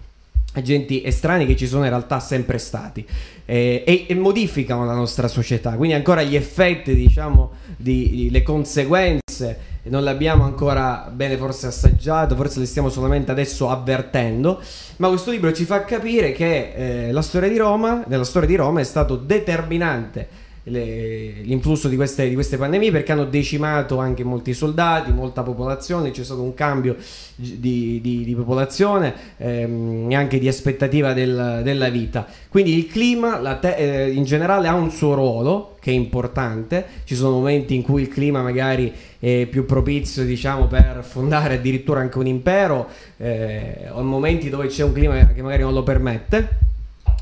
agenti estranei che ci sono in realtà sempre stati. Eh, e, e modificano la nostra società. Quindi ancora gli effetti diciamo di, di- le conseguenze non le abbiamo ancora bene forse assaggiato forse le stiamo solamente adesso avvertendo. Ma questo libro ci fa capire che eh, la storia di Roma nella storia di Roma è stato determinante l'influsso di queste, di queste pandemie perché hanno decimato anche molti soldati, molta popolazione, c'è stato un cambio di, di- di popolazione ehm, e anche di aspettativa del- della vita. Quindi il clima te- eh, in generale ha un suo ruolo che è importante, ci sono momenti in cui il clima magari è più propizio diciamo per fondare addirittura anche un impero eh, o momenti dove c'è un clima che magari non lo permette.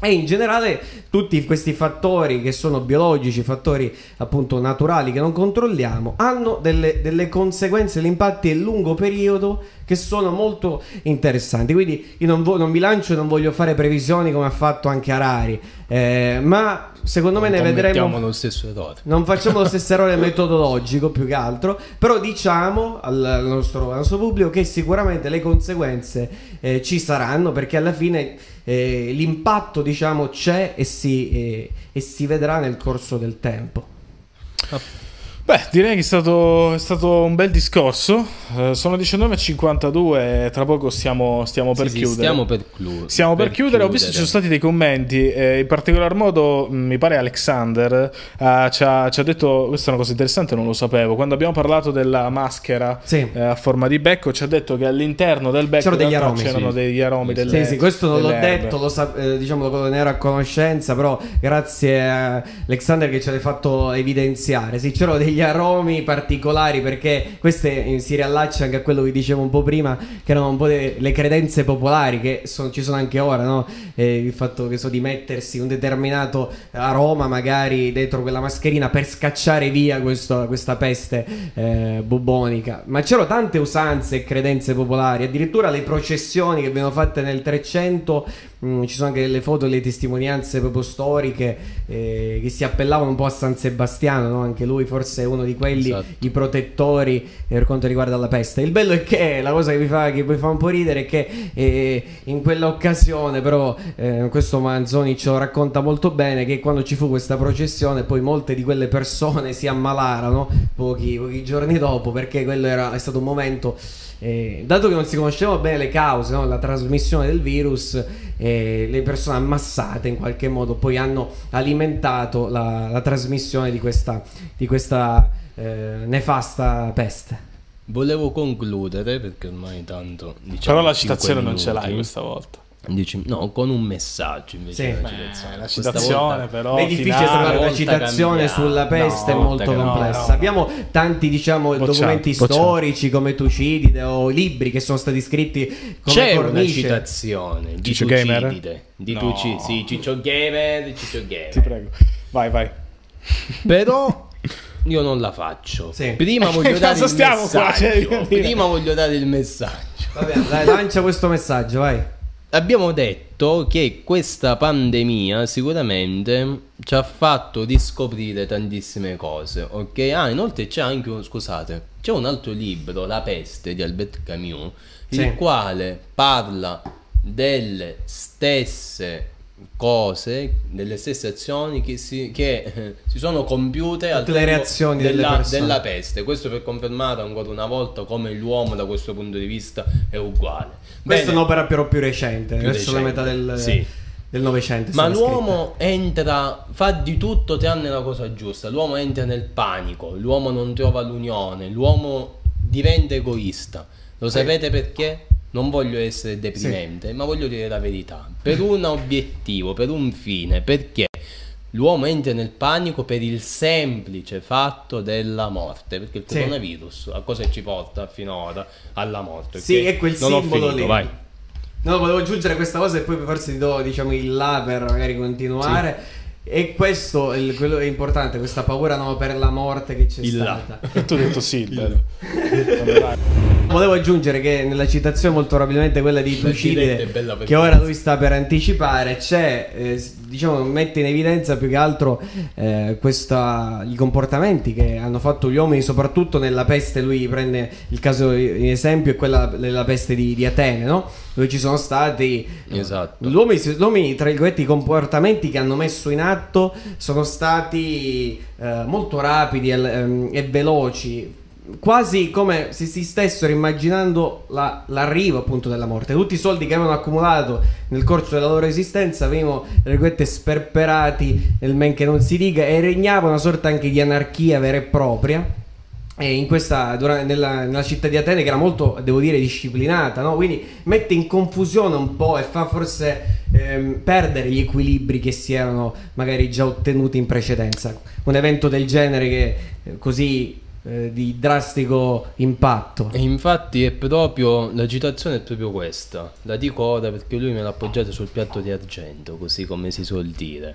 E in generale tutti questi fattori che sono biologici, fattori appunto naturali che non controlliamo, hanno delle, delle conseguenze, degli impatti a lungo periodo che sono molto interessanti. Quindi io non, vo- non mi lancio e non voglio fare previsioni come ha fatto anche Harari, eh, ma secondo me ne vedremo... Lo stesso errore. Non facciamo lo stesso errore metodologico più che altro, però diciamo al, al nostro, al nostro pubblico che sicuramente le conseguenze eh, ci saranno perché alla fine eh, l'impatto diciamo c'è e si, eh, e si vedrà nel corso del tempo. Beh, direi che è stato, è stato un bel discorso. Eh, sono 19.52 tra poco stiamo, stiamo per Sì, sì, chiudere. stiamo per, clu- Stiamo per, chiudere, ho visto ci sono stati dei commenti, eh, in particolar modo mh, mi pare Alexander eh, ci, ha, ci ha detto, questa è una cosa interessante, non lo sapevo, quando abbiamo parlato della maschera Sì. eh, a forma di becco ci ha detto che all'interno del becco C'erano degli aromi, c'erano sì. degli aromi delle, Sì, sì, questo non l'ho erbe. detto, lo sa- eh, diciamo lo ne ero a conoscenza, però grazie a Alexander che ce l'hai fatto evidenziare. Sì, c'erano degli aromi particolari perché queste si riallaccia anche a quello che dicevo un po' prima, che erano un po' de- le credenze popolari che sono- ci sono anche ora, no? Eh, il fatto che so di mettersi un determinato aroma magari dentro quella mascherina per scacciare via questo- questa peste eh, bubonica. Ma c'erano tante usanze e credenze popolari, addirittura le processioni che venivano fatte nel 300, mh, ci sono anche delle foto e le testimonianze proprio storiche eh, che si appellavano un po' a San Sebastiano, no? anche lui forse è uno di quelli, Esatto. i protettori per quanto riguarda la peste. Il bello è che la cosa che mi fa, che mi fa un po' ridere è che eh, in quell'occasione però eh, questo Manzoni ce lo racconta molto bene che quando ci fu questa processione poi molte di quelle persone si ammalarono pochi, pochi giorni dopo perché quello era, è stato un momento eh, dato che non si conoscevano bene le cause, no? la trasmissione del virus, eh, le persone ammassate in qualche modo poi hanno alimentato la, la trasmissione di questa, di questa eh, nefasta peste. Volevo concludere perché ormai tanto diciamo Però la citazione non ce l'hai questa volta. Dici- no, con un messaggio invece. Sì. Beh, citazione. la citazione volta- però è difficile trovare una citazione cambiamo. sulla peste, è No, molto volta complessa. cambiamo. No, Abbiamo tanti, diciamo, Bocciato, documenti bocciato. storici come Tucidide o libri che sono stati scritti come C'è una cornice. citazione di Ciccio Gamer? Tucidide. Di No. Tuci- sì, Ciccio Gamer, Ciccio Gamer. Ti prego. Vai, vai. Però io non la faccio. Sì. Prima voglio dare il stiamo qua? messaggio. Cioè, Prima voglio dare il messaggio. Vabbè, dai, lancia questo messaggio, vai. Abbiamo detto che questa pandemia sicuramente ci ha fatto riscoprire tantissime cose, ok? Ah, inoltre c'è anche, un- scusate, c'è un altro libro, La peste di Albert Camus, Sì. il quale parla delle stesse cose, delle stesse azioni che si, che, eh, si sono compiute al Tutte le tempo reazioni delle della, della peste. Questo per confermare ancora una volta come l'uomo da questo punto di vista è uguale. Questa è Bene, un'opera però più recente, Più verso la recente, metà del, sì. del Novecento. Ma l'uomo entra, fa di tutto tranne la cosa giusta. L'uomo entra nel panico, l'uomo non trova l'unione, l'uomo diventa egoista. Lo sapete perché? Non voglio essere deprimente, ma voglio dire la verità. Per un obiettivo, per un fine, perché l'uomo entra nel panico per il semplice fatto della morte. Perché il Sì. coronavirus a cosa ci porta finora? Alla morte. Sì, è quel non simbolo finito, lì. vai. No, volevo aggiungere questa cosa e poi forse ti do diciamo il là per magari continuare. E questo il- quello è importante, questa paura no, per la morte che c'è Il là. stata. E tu hai detto sì, bello. Volevo aggiungere che nella citazione molto probabilmente quella di è per che ora lui sta per anticipare c'è eh, diciamo mette in evidenza più che altro eh, questa- i comportamenti che hanno fatto gli uomini soprattutto nella peste lui prende il caso in esempio è quella della peste di, di Atene no? Dove ci sono stati Esatto. gli uomini, tra virgolette, i comportamenti che hanno messo in atto sono stati eh, molto rapidi e, ehm, e veloci, quasi come se si stessero immaginando la- l'arrivo appunto della morte. Tutti i soldi che avevano accumulato nel corso della loro esistenza venivano, tra virgolette, sperperati nel men che non si dica e regnava una sorta anche di anarchia vera e propria. Questa, nella, nella città di Atene, che era molto, devo dire, disciplinata, no? quindi mette in confusione un po' e fa forse ehm, perdere gli equilibri che si erano magari già ottenuti in precedenza. Un evento del genere che eh, così eh, di drastico impatto. E infatti è proprio la citazione è proprio questa. La dico ora perché lui me l'ha appoggiata sul piatto di argento, così come si suol dire.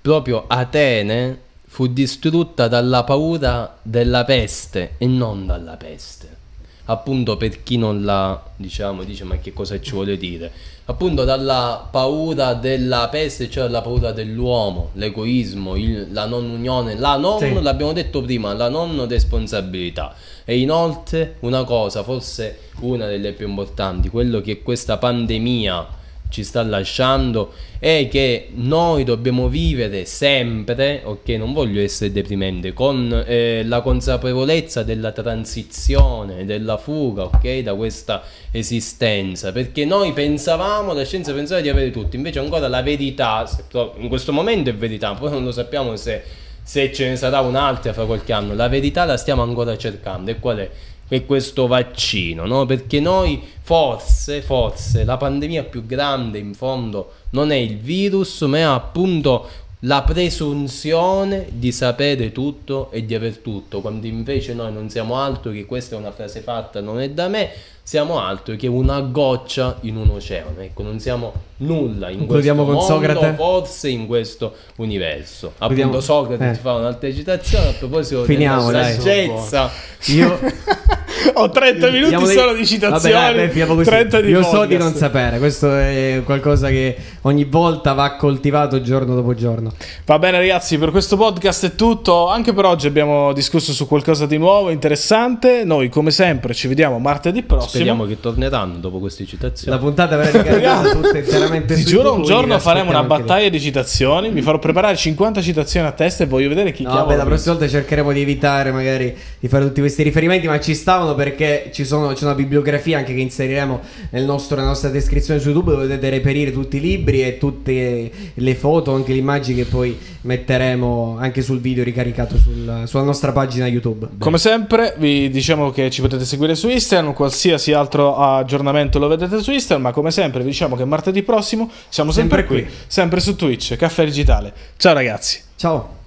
Proprio Atene fu distrutta dalla paura della peste e non dalla peste. Appunto per chi non la diciamo dice ma che cosa ci vuole dire? Appunto dalla paura della peste, cioè la paura dell'uomo, l'egoismo, il- la non unione, la non, Sì. l'abbiamo detto prima, la non responsabilità. E inoltre una cosa, forse una delle più importanti, quello che questa pandemia ci sta lasciando è che noi dobbiamo vivere sempre, ok, non voglio essere deprimente, con eh, la consapevolezza della transizione, della fuga, ok, da questa esistenza, perché noi pensavamo, la scienza pensava di avere tutto, invece ancora la verità, in questo momento è verità, poi non lo sappiamo se, se ce ne sarà un'altra fra qualche anno, la verità la stiamo ancora cercando, e qual è? È questo vaccino, no? Perché noi forse, forse la pandemia più grande in fondo non è il virus, ma è appunto la presunzione di sapere tutto e di aver tutto, quando invece noi non siamo altro che questa è una frase fatta, non è da me, siamo altro che una goccia in un oceano. Ecco, non siamo nulla in questo con mondo, Socrate? forse in questo universo. Appunto Socrate eh. ti fa un'altra citazione a proposito Finiamo, della dai. saggezza. Io Ho 30 minuti Diamo dei- solo di citazioni. Vabbè, dai, beh, finiamo così. 30 di Io so di non sapere, questo è qualcosa che ogni volta va coltivato giorno dopo giorno. Va bene ragazzi, per questo podcast è tutto. Anche per oggi abbiamo discusso su qualcosa di nuovo, interessante. Noi come sempre ci vediamo martedì prossimo. Speriamo che torneranno dopo queste La citazioni. puntata verrà ricaricata tutta interamente Ti giuro, un giorno faremo una lì. battaglia di citazioni. Mi farò preparare 50 citazioni a testa e voglio vedere chi No, chiama. vabbè, la prossima volta cercheremo di evitare magari di fare tutti questi riferimenti, ma ci stavano perché ci sono, c'è una bibliografia anche che inseriremo nel nostro- nella nostra descrizione su YouTube dove potete reperire tutti i libri e tutte le foto, anche le immagini che poi metteremo anche sul video ricaricato sul- sulla nostra pagina YouTube. Come sempre, vi diciamo che ci potete seguire su Instagram. Qualsiasi altro aggiornamento lo vedete su Instagram. Ma come sempre, vi diciamo che martedì prossimo siamo sempre, Sempre qui, qui. sempre su Twitch, Caffè Digitale. Ciao ragazzi. Ciao!